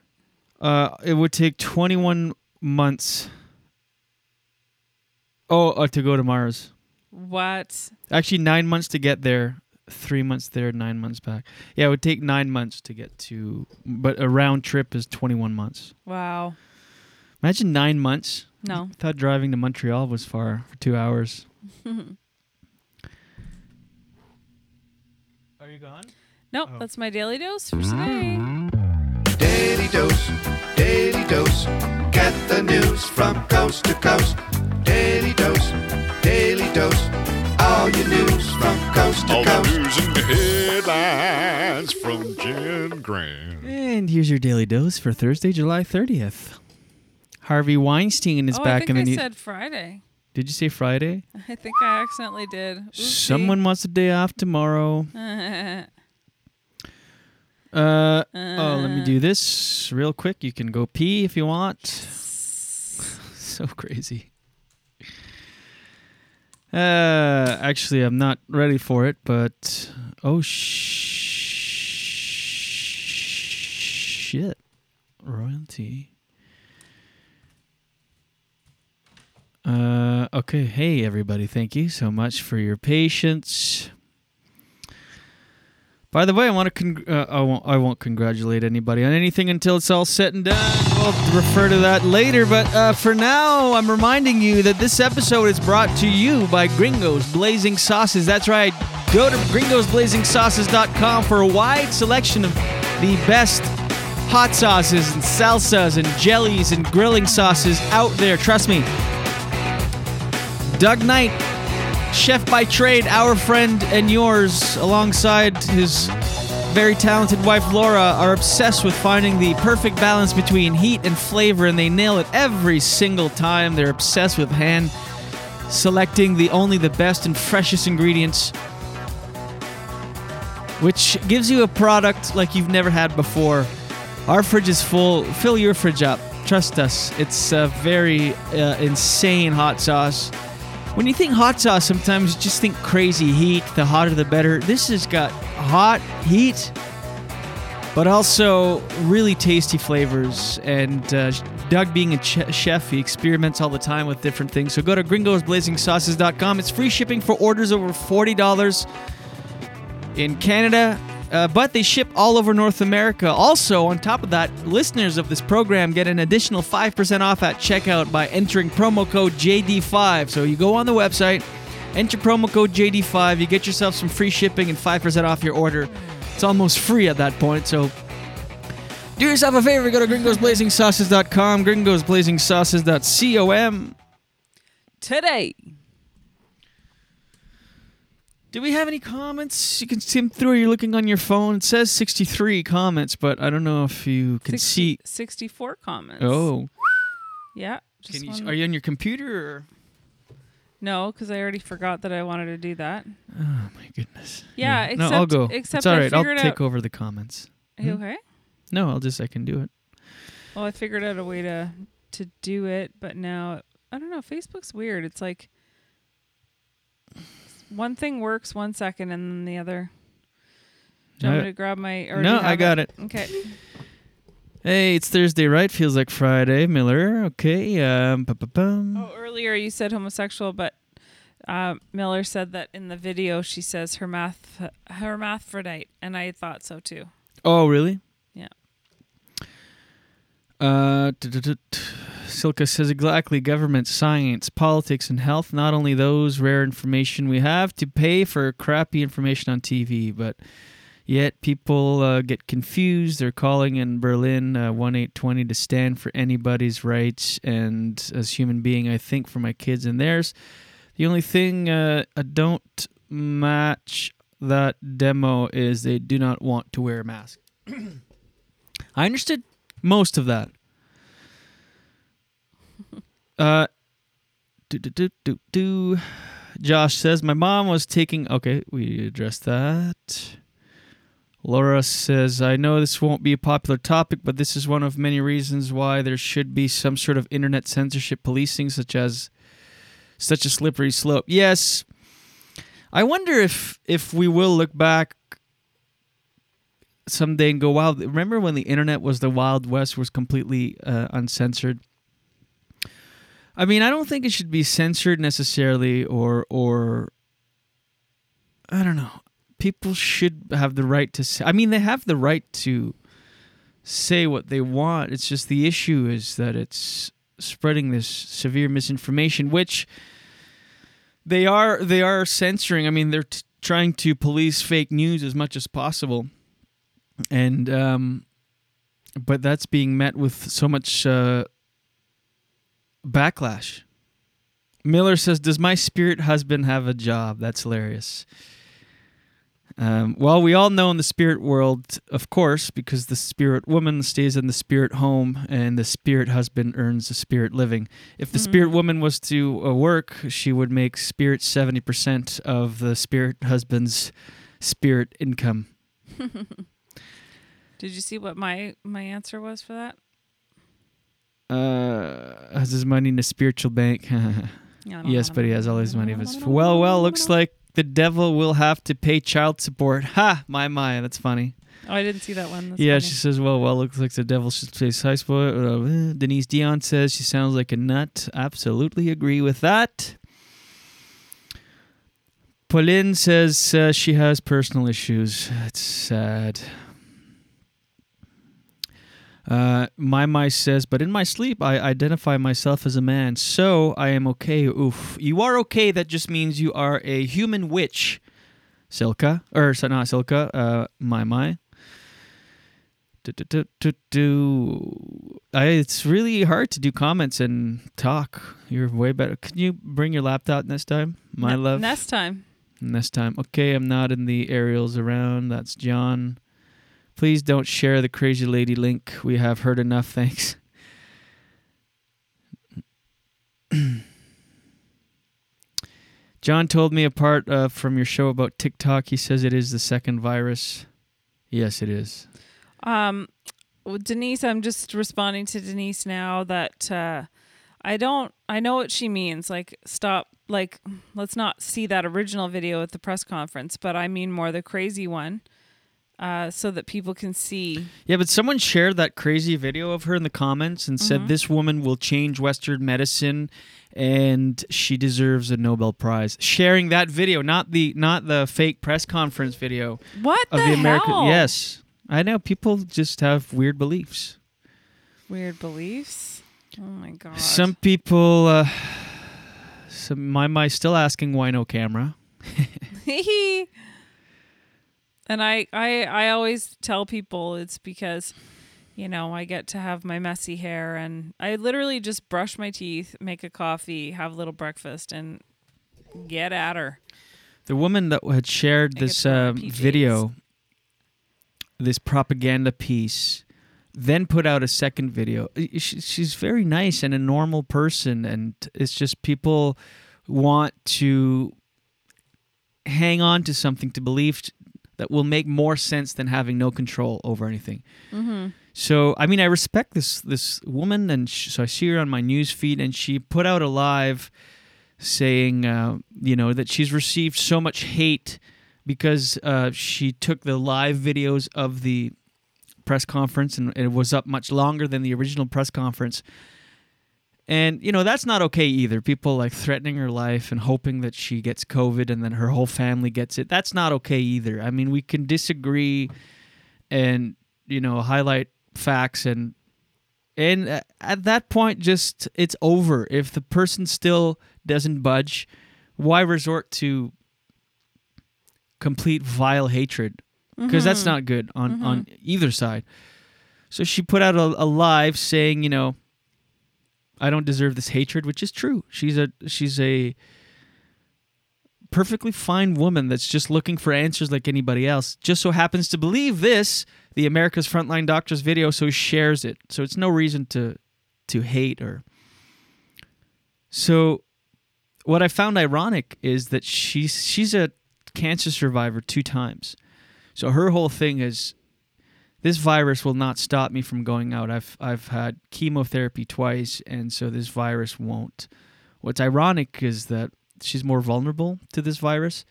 Uh, it would take 21 months. Oh, uh, to go to Mars. what? Actually, nine months to get there, three months there, nine months back. Yeah, it would take nine months to get to, but a round trip is 21 months. Wow. Imagine nine months. No. I thought driving to Montreal was far for two hours. [laughs] Are you gone? Nope. Oh. That's my daily dose for today. Daily dose, daily dose. Get the news from coast to coast. Daily dose, daily dose. All your news from coast to All the coast. news and headlines from Jen Grant. And here's your daily dose for Thursday, July 30th. Harvey Weinstein is oh, back in the I news. said Friday. Did you say Friday? I think I accidentally did. Oopsie. Someone wants a day off tomorrow. [laughs] Uh, oh, let me do this real quick. You can go pee if you want. [laughs] so crazy. Uh, actually, I'm not ready for it, but oh sh- shit, royalty. Uh, okay. Hey, everybody. Thank you so much for your patience. By the way, I want to. Con- uh, I won't. I won't congratulate anybody on anything until it's all said and done. We'll refer to that later. But uh, for now, I'm reminding you that this episode is brought to you by Gringos Blazing Sauces. That's right. Go to gringosblazingsauces.com for a wide selection of the best hot sauces and salsas and jellies and grilling sauces out there. Trust me. Doug Knight, chef by trade, our friend and yours, alongside his very talented wife Laura, are obsessed with finding the perfect balance between heat and flavor, and they nail it every single time. They're obsessed with hand selecting the only the best and freshest ingredients, which gives you a product like you've never had before. Our fridge is full. Fill your fridge up. Trust us. It's a very uh, insane hot sauce. When you think hot sauce, sometimes you just think crazy heat. The hotter, the better. This has got hot heat, but also really tasty flavors. And uh, Doug, being a ch- chef, he experiments all the time with different things. So go to gringosblazingsauces.com. It's free shipping for orders over $40 in Canada, uh, but they ship all over North America. Also, on top of that, listeners of this program get an additional 5% off at checkout by entering promo code JD5. So you go on the website, enter promo code JD5, you get yourself some free shipping and 5% off your order. It's almost free at that point, so do yourself a favor, go to gringosblazingsauces.com, gringosblazingsauces.com. Today. Do we have any comments? You can skim through. You're looking on your phone. It says 63 comments, but I don't know if you can 60 see. 64 comments. Oh, Yeah. Just can you, one- are you on your computer? Or? No, because I already forgot that I wanted to do that. Oh my goodness. Yeah, no, except I'll go. except it's all I I'll take out- over the comments. Are you Hmm? okay? No, I'll just I can do it. Well, I figured out a way to to do it, but now I don't know. Facebook's weird. It's like one thing works one second and then the other. Do you want me to grab my? or No, I got it. Okay. Hey, it's Thursday, right? Feels like Friday, Miller. Okay. Um. Oh, earlier you said homosexual, but uh, Miller said that in the video she says hermath hermaphrodite, and I thought so too. Oh, really? Yeah. Uh. Silka says exactly government, science, politics, and health. Not only those rare information we have to pay for crappy information on TV, but yet people uh, get confused. They're calling in Berlin uh, 1820 to stand for anybody's rights. And as human being, I think for my kids and theirs. The only thing uh, I don't match that demo is they do not want to wear a mask. [clears throat] I understood most of that. Uh, do, do, do, do, do. Josh says, My mom was taking. Okay, we addressed that. Laura says, I know this won't be a popular topic, but this is one of many reasons why there should be some sort of internet censorship policing, such as such a slippery slope. Yes. I wonder if if we will look back someday and go, wow, remember when the internet was the Wild West, was completely uh, uncensored? I mean, I don't think it should be censored necessarily, or or I don't know. People should have the right to say. I mean, they have the right to say what they want. It's just the issue is that it's spreading this severe misinformation, which they are they are censoring. I mean, they're t- trying to police fake news as much as possible, and um, but that's being met with so much uh, backlash. Miller says, "Does my spirit husband have a job?" That's hilarious. Um, well, we all know in the spirit world, of course, because the spirit woman stays in the spirit home and the spirit husband earns the spirit living. If the spirit woman was to uh, work, she would make spirit 70% of the spirit husband's spirit income. [laughs] Did you see what my my answer was for that? Uh, has his money in a spiritual bank? [laughs] Yes, but he has all his money of his. Well, well, looks like the devil will have to pay child support. Ha! My, my, that's funny. Oh, I didn't see that one. That's yeah, funny. she says, well, well, looks like the devil should pay high support. Uh, Denise Dion says she sounds like a nut. Absolutely agree with that. Pauline says uh, she has personal issues. It's sad. Uh, my mice says, but in my sleep, I identify myself as a man, so I am okay. Oof. You are okay. That just means you are a human witch, Silka. Or, so not Silka, uh, my, my. I, it's really hard to do comments and talk. You're way better. Can you bring your laptop next time? My love. Next time. Next time. Okay, I'm not in the aerials around. That's John. Please don't share the crazy lady link. We have heard enough. Thanks. John told me apart uh, from your show about TikTok. He says it is the second virus. Yes, it is. Um, well, Denise, I'm just responding to Denise now that uh, I don't. I know what she means. Like, stop. Like, let's not see that original video at the press conference, but I mean more the crazy one, uh, so that people can see. Yeah, but someone shared that crazy video of her in the comments and said Mhm. this woman will change Western medicine and she deserves a Nobel Prize. Sharing that video, not the not the fake press conference video. What of the the American hell? Yes. I know people just have weird beliefs. Weird beliefs. Oh my god. Some people uh some my my still asking why no camera. [laughs] [laughs] and I, I I always tell people it's because you know I get to have my messy hair and I literally just brush my teeth, make a coffee, have a little breakfast, and get at her. The woman that had shared I this uh, PJs. video, this propaganda piece, then put out a second video. She's very nice and a normal person, and it's just people want to hang on to something to believe that will make more sense than having no control over anything. Mm-hmm. So I mean, I respect this this woman, and sh- so I see her on my news feed, and she put out a live saying, uh, you know, that she's received so much hate because uh, she took the live videos of the press conference, and it was up much longer than the original press conference. And you know that's not okay either. People like threatening her life and hoping that she gets COVID and then her whole family gets it. That's not okay either. I mean, we can disagree and you know highlight facts and and at that point just it's over if the person still doesn't budge why resort to complete vile hatred because that's Mhm. not good on Mhm. on either side so she put out a, a live saying you know i don't deserve this hatred which is true. She's a she's a perfectly fine woman that's just looking for answers like anybody else. Just so happens to believe this the america's frontline doctors video so shares it. So it's no reason to to hate or so what i found ironic is that she's she's a cancer survivor two times. So her whole thing is this virus will not stop me from going out. I've i've had chemotherapy twice and so this virus won't. What's ironic is that she's more vulnerable to this virus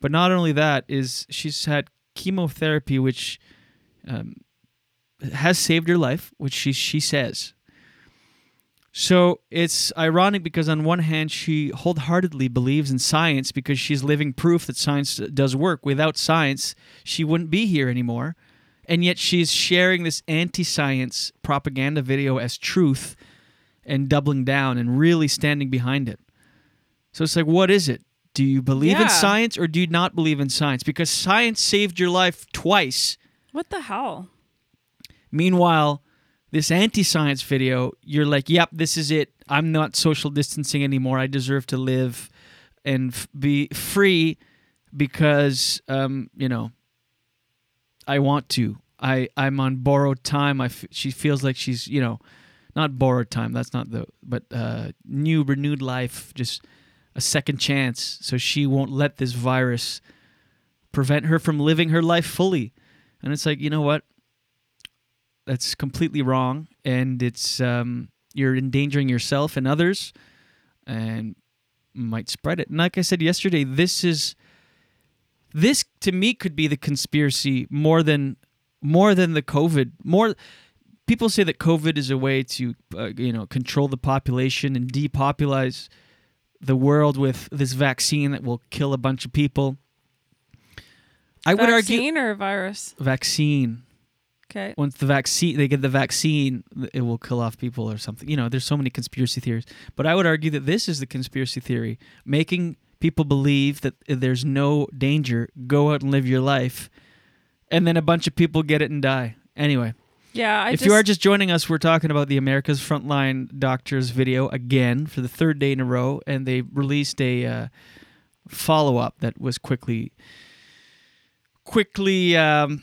but not only that is she's had chemotherapy which um, has saved her life which she she says. So it's ironic because on one hand she wholeheartedly believes in science because she's living proof that science does work. Without science she wouldn't be here anymore and yet she's sharing this anti-science propaganda video as truth and doubling down and really standing behind it so it's like, what is it? Do you believe Yeah. in science or do you not believe in science? Because science saved your life twice. What the hell? Meanwhile, this anti-science video, you're like, "Yep, this is it. I'm not social distancing anymore. I deserve to live and f- be free because um, you know, I want to. I I'm on borrowed time. I f- she feels like she's, you know, not borrowed time. That's not the but uh new renewed life, just a second chance. So she won't let this virus prevent her from living her life fully. And it's like, you know what? That's completely wrong and it's um you're endangering yourself and others and might spread it. And like I said yesterday, this is this to me could be the conspiracy more than more than the COVID. More people say that COVID is a way to uh, you know control the population and depopulize the world with this vaccine that will kill a bunch of people. I would argue Vaccine or virus? vaccine. Okay. Once the vaccine, they get the vaccine, it will kill off people or something. You know, there's so many conspiracy theories. But I would argue that this is the conspiracy theory, making people believe that there's no danger. Go out and live your life, and then a bunch of people get it and die. Anyway. Yeah, I if just, you are just joining us, we're talking about the America's Frontline Doctors video again for the third day in a row, and they released a uh, follow up that was quickly quickly um,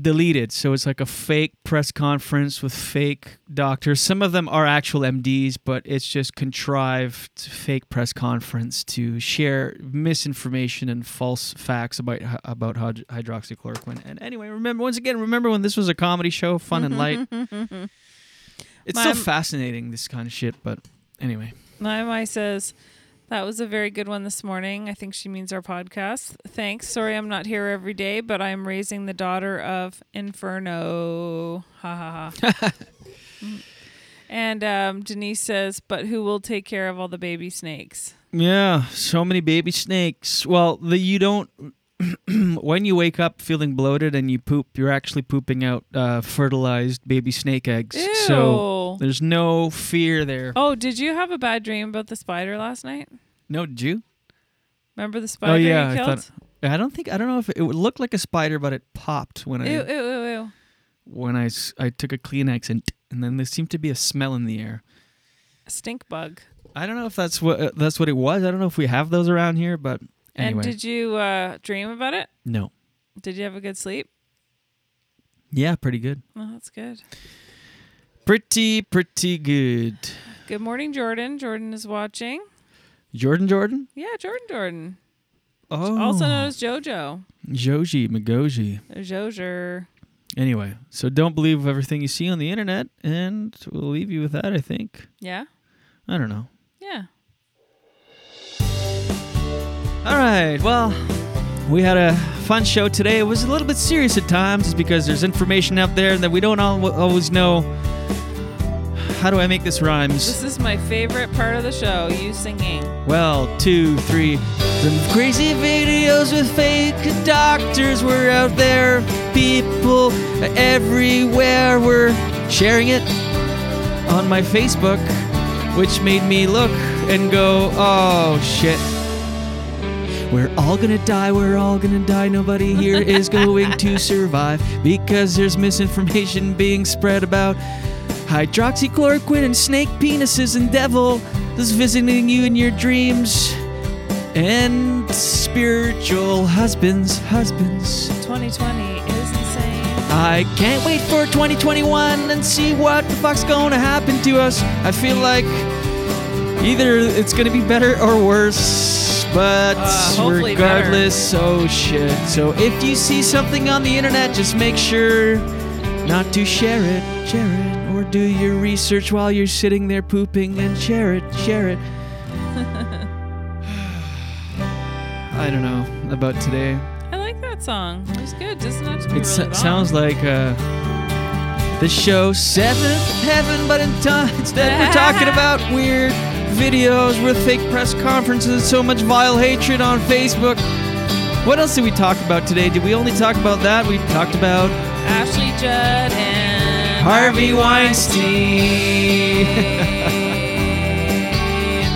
deleted. So it's like a fake press conference with fake doctors. Some of them are actual MDs, but it's just contrived fake press conference to share misinformation and false facts about about hydroxychloroquine. And anyway, remember once again, remember when this was a comedy show, fun and light. [laughs] It's My- still fascinating this kind of shit, but anyway. My my says that was a very good one this morning. I think she means our podcast. Thanks. Sorry I'm not here every day, but I'm raising the daughter of Inferno. Ha ha ha. [laughs] Mm. and um, Denise says, but who will take care of all the baby snakes? Yeah, so many baby snakes. Well, the you don't [clears throat] when you wake up feeling bloated and you poop, you're actually pooping out uh, fertilized baby snake eggs. So There's no fear there. Oh, did you have a bad dream about the spider last night? No, did you? Remember the spider oh yeah, you I thought. I don't think I don't know if it, it would look like a spider, but it popped when I Ew, ew, ew, ew. when I, I took a Kleenex and and then there seemed to be a smell in the air. A stink bug. I don't know if that's what uh, that's what it was. I don't know if we have those around here, but anyway. And did you uh, dream about it? no. Did you have a good sleep? Yeah, pretty good. Well, that's good. Pretty pretty good. Good morning, Jordan. Jordan is watching. Jordan Jordan? Yeah, Jordan Jordan. Oh. Also known as JoJo. Joji Magoji. Jojer. Anyway, so don't believe everything you see on the internet, and we'll leave you with that, I think. Yeah? I don't know. Yeah. All right, well, we had a fun show today. It was a little bit serious at times, just because there's information out there that we don't al- always know. How do I make this rhymes? This is my favorite part of the show, you singing. Well, two, three. Some crazy videos with fake doctors were out there. People everywhere were sharing it on my Facebook, which made me look and go, oh shit. We're all gonna die, we're all gonna die. Nobody here [laughs] is going to survive because there's misinformation being spread about hydroxychloroquine and snake penises and devil is visiting you in your dreams. And spiritual husbands, husbands. 2020 is insane. I can't wait for 2021 and see what the fuck's gonna happen to us. I feel like either it's gonna be better or worse, but Uh, regardless, oh shit. So if you see something on the internet, just make sure not to share it, share it, or do your research while you're sitting there pooping and share it, share it. [sighs] I don't know about today. I like that song. It was good. Doesn't have to be It really sounds like uh, the show Seventh Heaven, but in time instead we're talking [laughs] about weird videos with fake press conferences, so much vile hatred on Facebook. What else did we talk about today? Did we only talk about that? We talked about Ashley Judd and Harvey Weinstein. [laughs]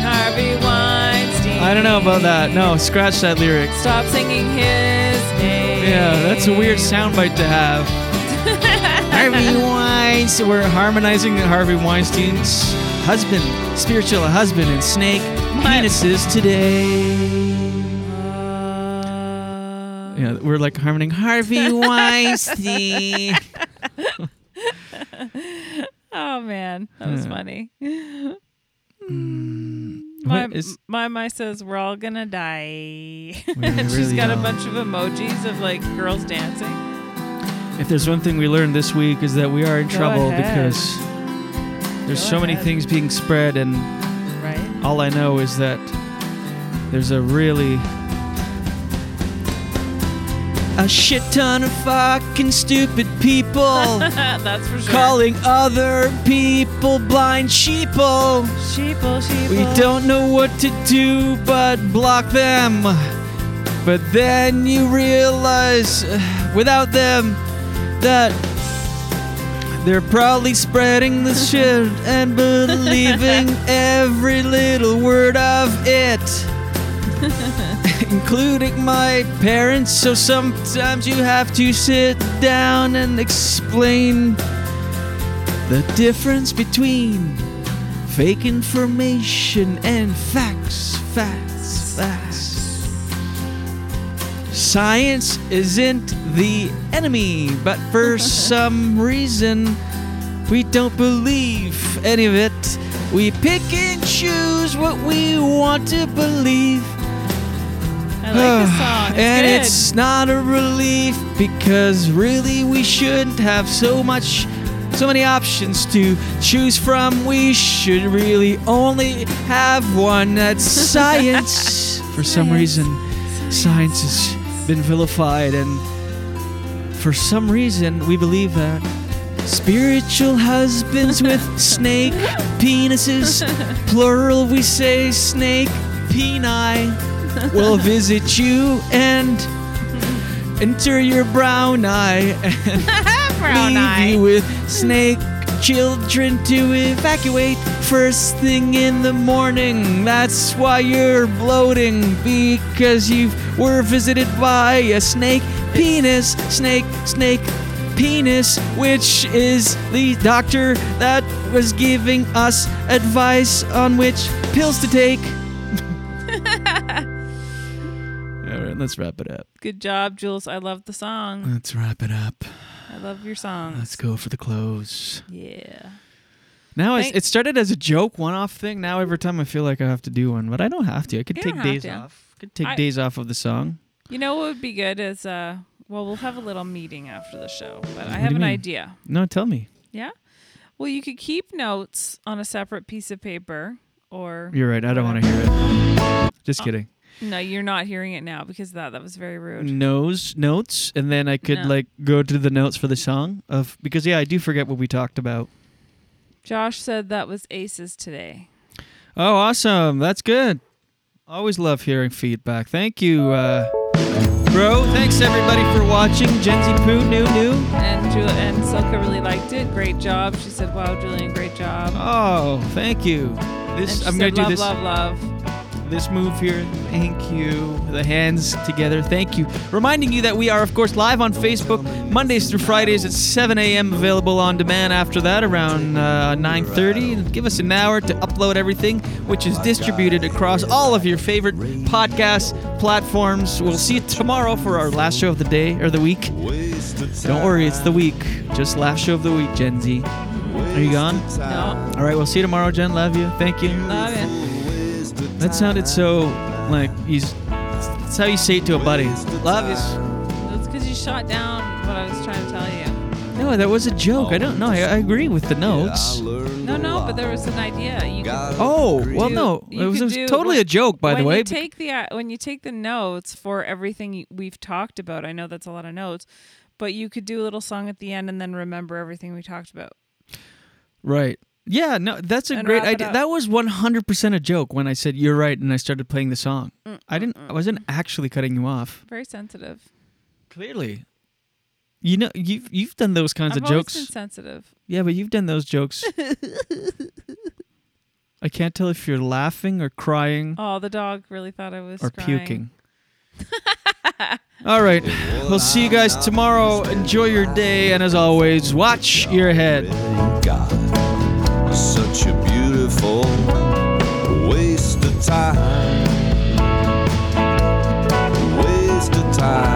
Harvey Weinstein. I don't know about that. No, scratch that lyric. Stop singing his name. Yeah, that's a weird soundbite to have. [laughs] Harvey Weinstein. We're harmonizing Harvey Weinstein's husband, spiritual husband, and snake penises today. Yeah, we're like harmonizing Harvey [laughs] Weinstein. [laughs] oh man, that was funny. Mm. what My, is- my my says we're all gonna die, and [laughs] she's really got a bunch of emojis of like girls dancing. If there's one thing we learned this week is that we are in Go trouble ahead. because there's so many things being spread, and Right. all I know is that there's a really a shit ton of fucking stupid people [laughs] That's for sure. calling other people blind sheeple. Sheeple, sheeple. We don't know what to do but block them. But then you realize uh, without them that they're probably spreading the shit and believing [laughs] every little word of it. [laughs] Including my parents, so sometimes you have to sit down and explain the difference between fake information and facts, facts, facts. Science isn't the enemy, but for [laughs] some reason, we don't believe any of it. We pick and choose what we want to believe. I like this [sighs] song. It's and good. it's not a relief because really we shouldn't have so much so many options to choose from we should really only have one that's [laughs] science for some reason science has been vilified and for some reason we believe that spiritual husbands with [laughs] snake penises plural we say snake peni will visit you and enter your brown eye [laughs] and Brown leave eye. you with snake children to evacuate first thing in the morning. That's why you're bloating because you were visited by a snake penis, snake, snake penis, which is the doctor that was giving us advice on which pills to take. [laughs] All right, let's wrap it up. Good job, Jules. I love the song. Let's wrap it up. I love your song. Let's go for the close. Yeah. Now Thank- it started as a joke, one-off thing. Now every time I feel like I have to do one, but I don't have to. I could You take have days to. off. Could take I- days off of the song. You know what would be good is uh well we'll have a little meeting after the show, but I do have you an mean? idea. No, tell me. Yeah? Well, you could keep notes on a separate piece of paper or You're right. I don't want to hear it. Just kidding. No, you're not hearing it now because of that that was very rude. Nose notes, and then I could No. like go to the notes for the song of because yeah, I do forget what we talked about. Josh said that was aces today. Oh, awesome! That's good. Always love hearing feedback. Thank you, uh, bro. Thanks everybody for watching. Gen Z Poo, new, new. And Ju- and Silka really liked it. Great job. She said, "Wow, Julien, great job." Oh, thank you. This I'm gonna do love, this. love, love. This move here. Thank you. The hands together. Thank you. Reminding you that we are, of course, live on Facebook Mondays through Fridays at 7 a.m. Available on demand after that around uh, 9:30. Give us an hour to upload everything, which is distributed across all of your favorite podcast platforms. We'll see you tomorrow for our last show of the day or the week. Don't worry, it's the week. Just last show of the week, Gen Z. Are you gone? No. All right, we'll see you tomorrow, Jen. Love you. Thank you. Love it. That sounded so like he's. That's how you say it to a buddy. Love you. That's because you shot down what I was trying to tell you. No, that was a joke. I don't know. I, I agree with the notes. No, no, but there was an idea. You could Oh well, do- no, it you was, could it was do- totally when- a joke, by the when way. You take the uh, when you take the notes for everything you- we've talked about. I know that's a lot of notes, but you could do a little song at the end and then remember everything we talked about. right. Yeah. No, that's a And great idea. up. That was 100% a joke when I said you're right and I started playing the song. Mm, I mm, didn't. I mm, wasn't actually cutting you off. Very sensitive. Clearly. You know, you've you've done those kinds I've of jokes. been sensitive. Yeah, but you've done those jokes. [laughs] I can't tell if you're laughing or crying Oh, the dog really thought I was or crying. puking. [laughs] All right. We'll see you guys tomorrow. Enjoy your day. And as always, watch your head. Such a beautiful waste of time. Waste of time.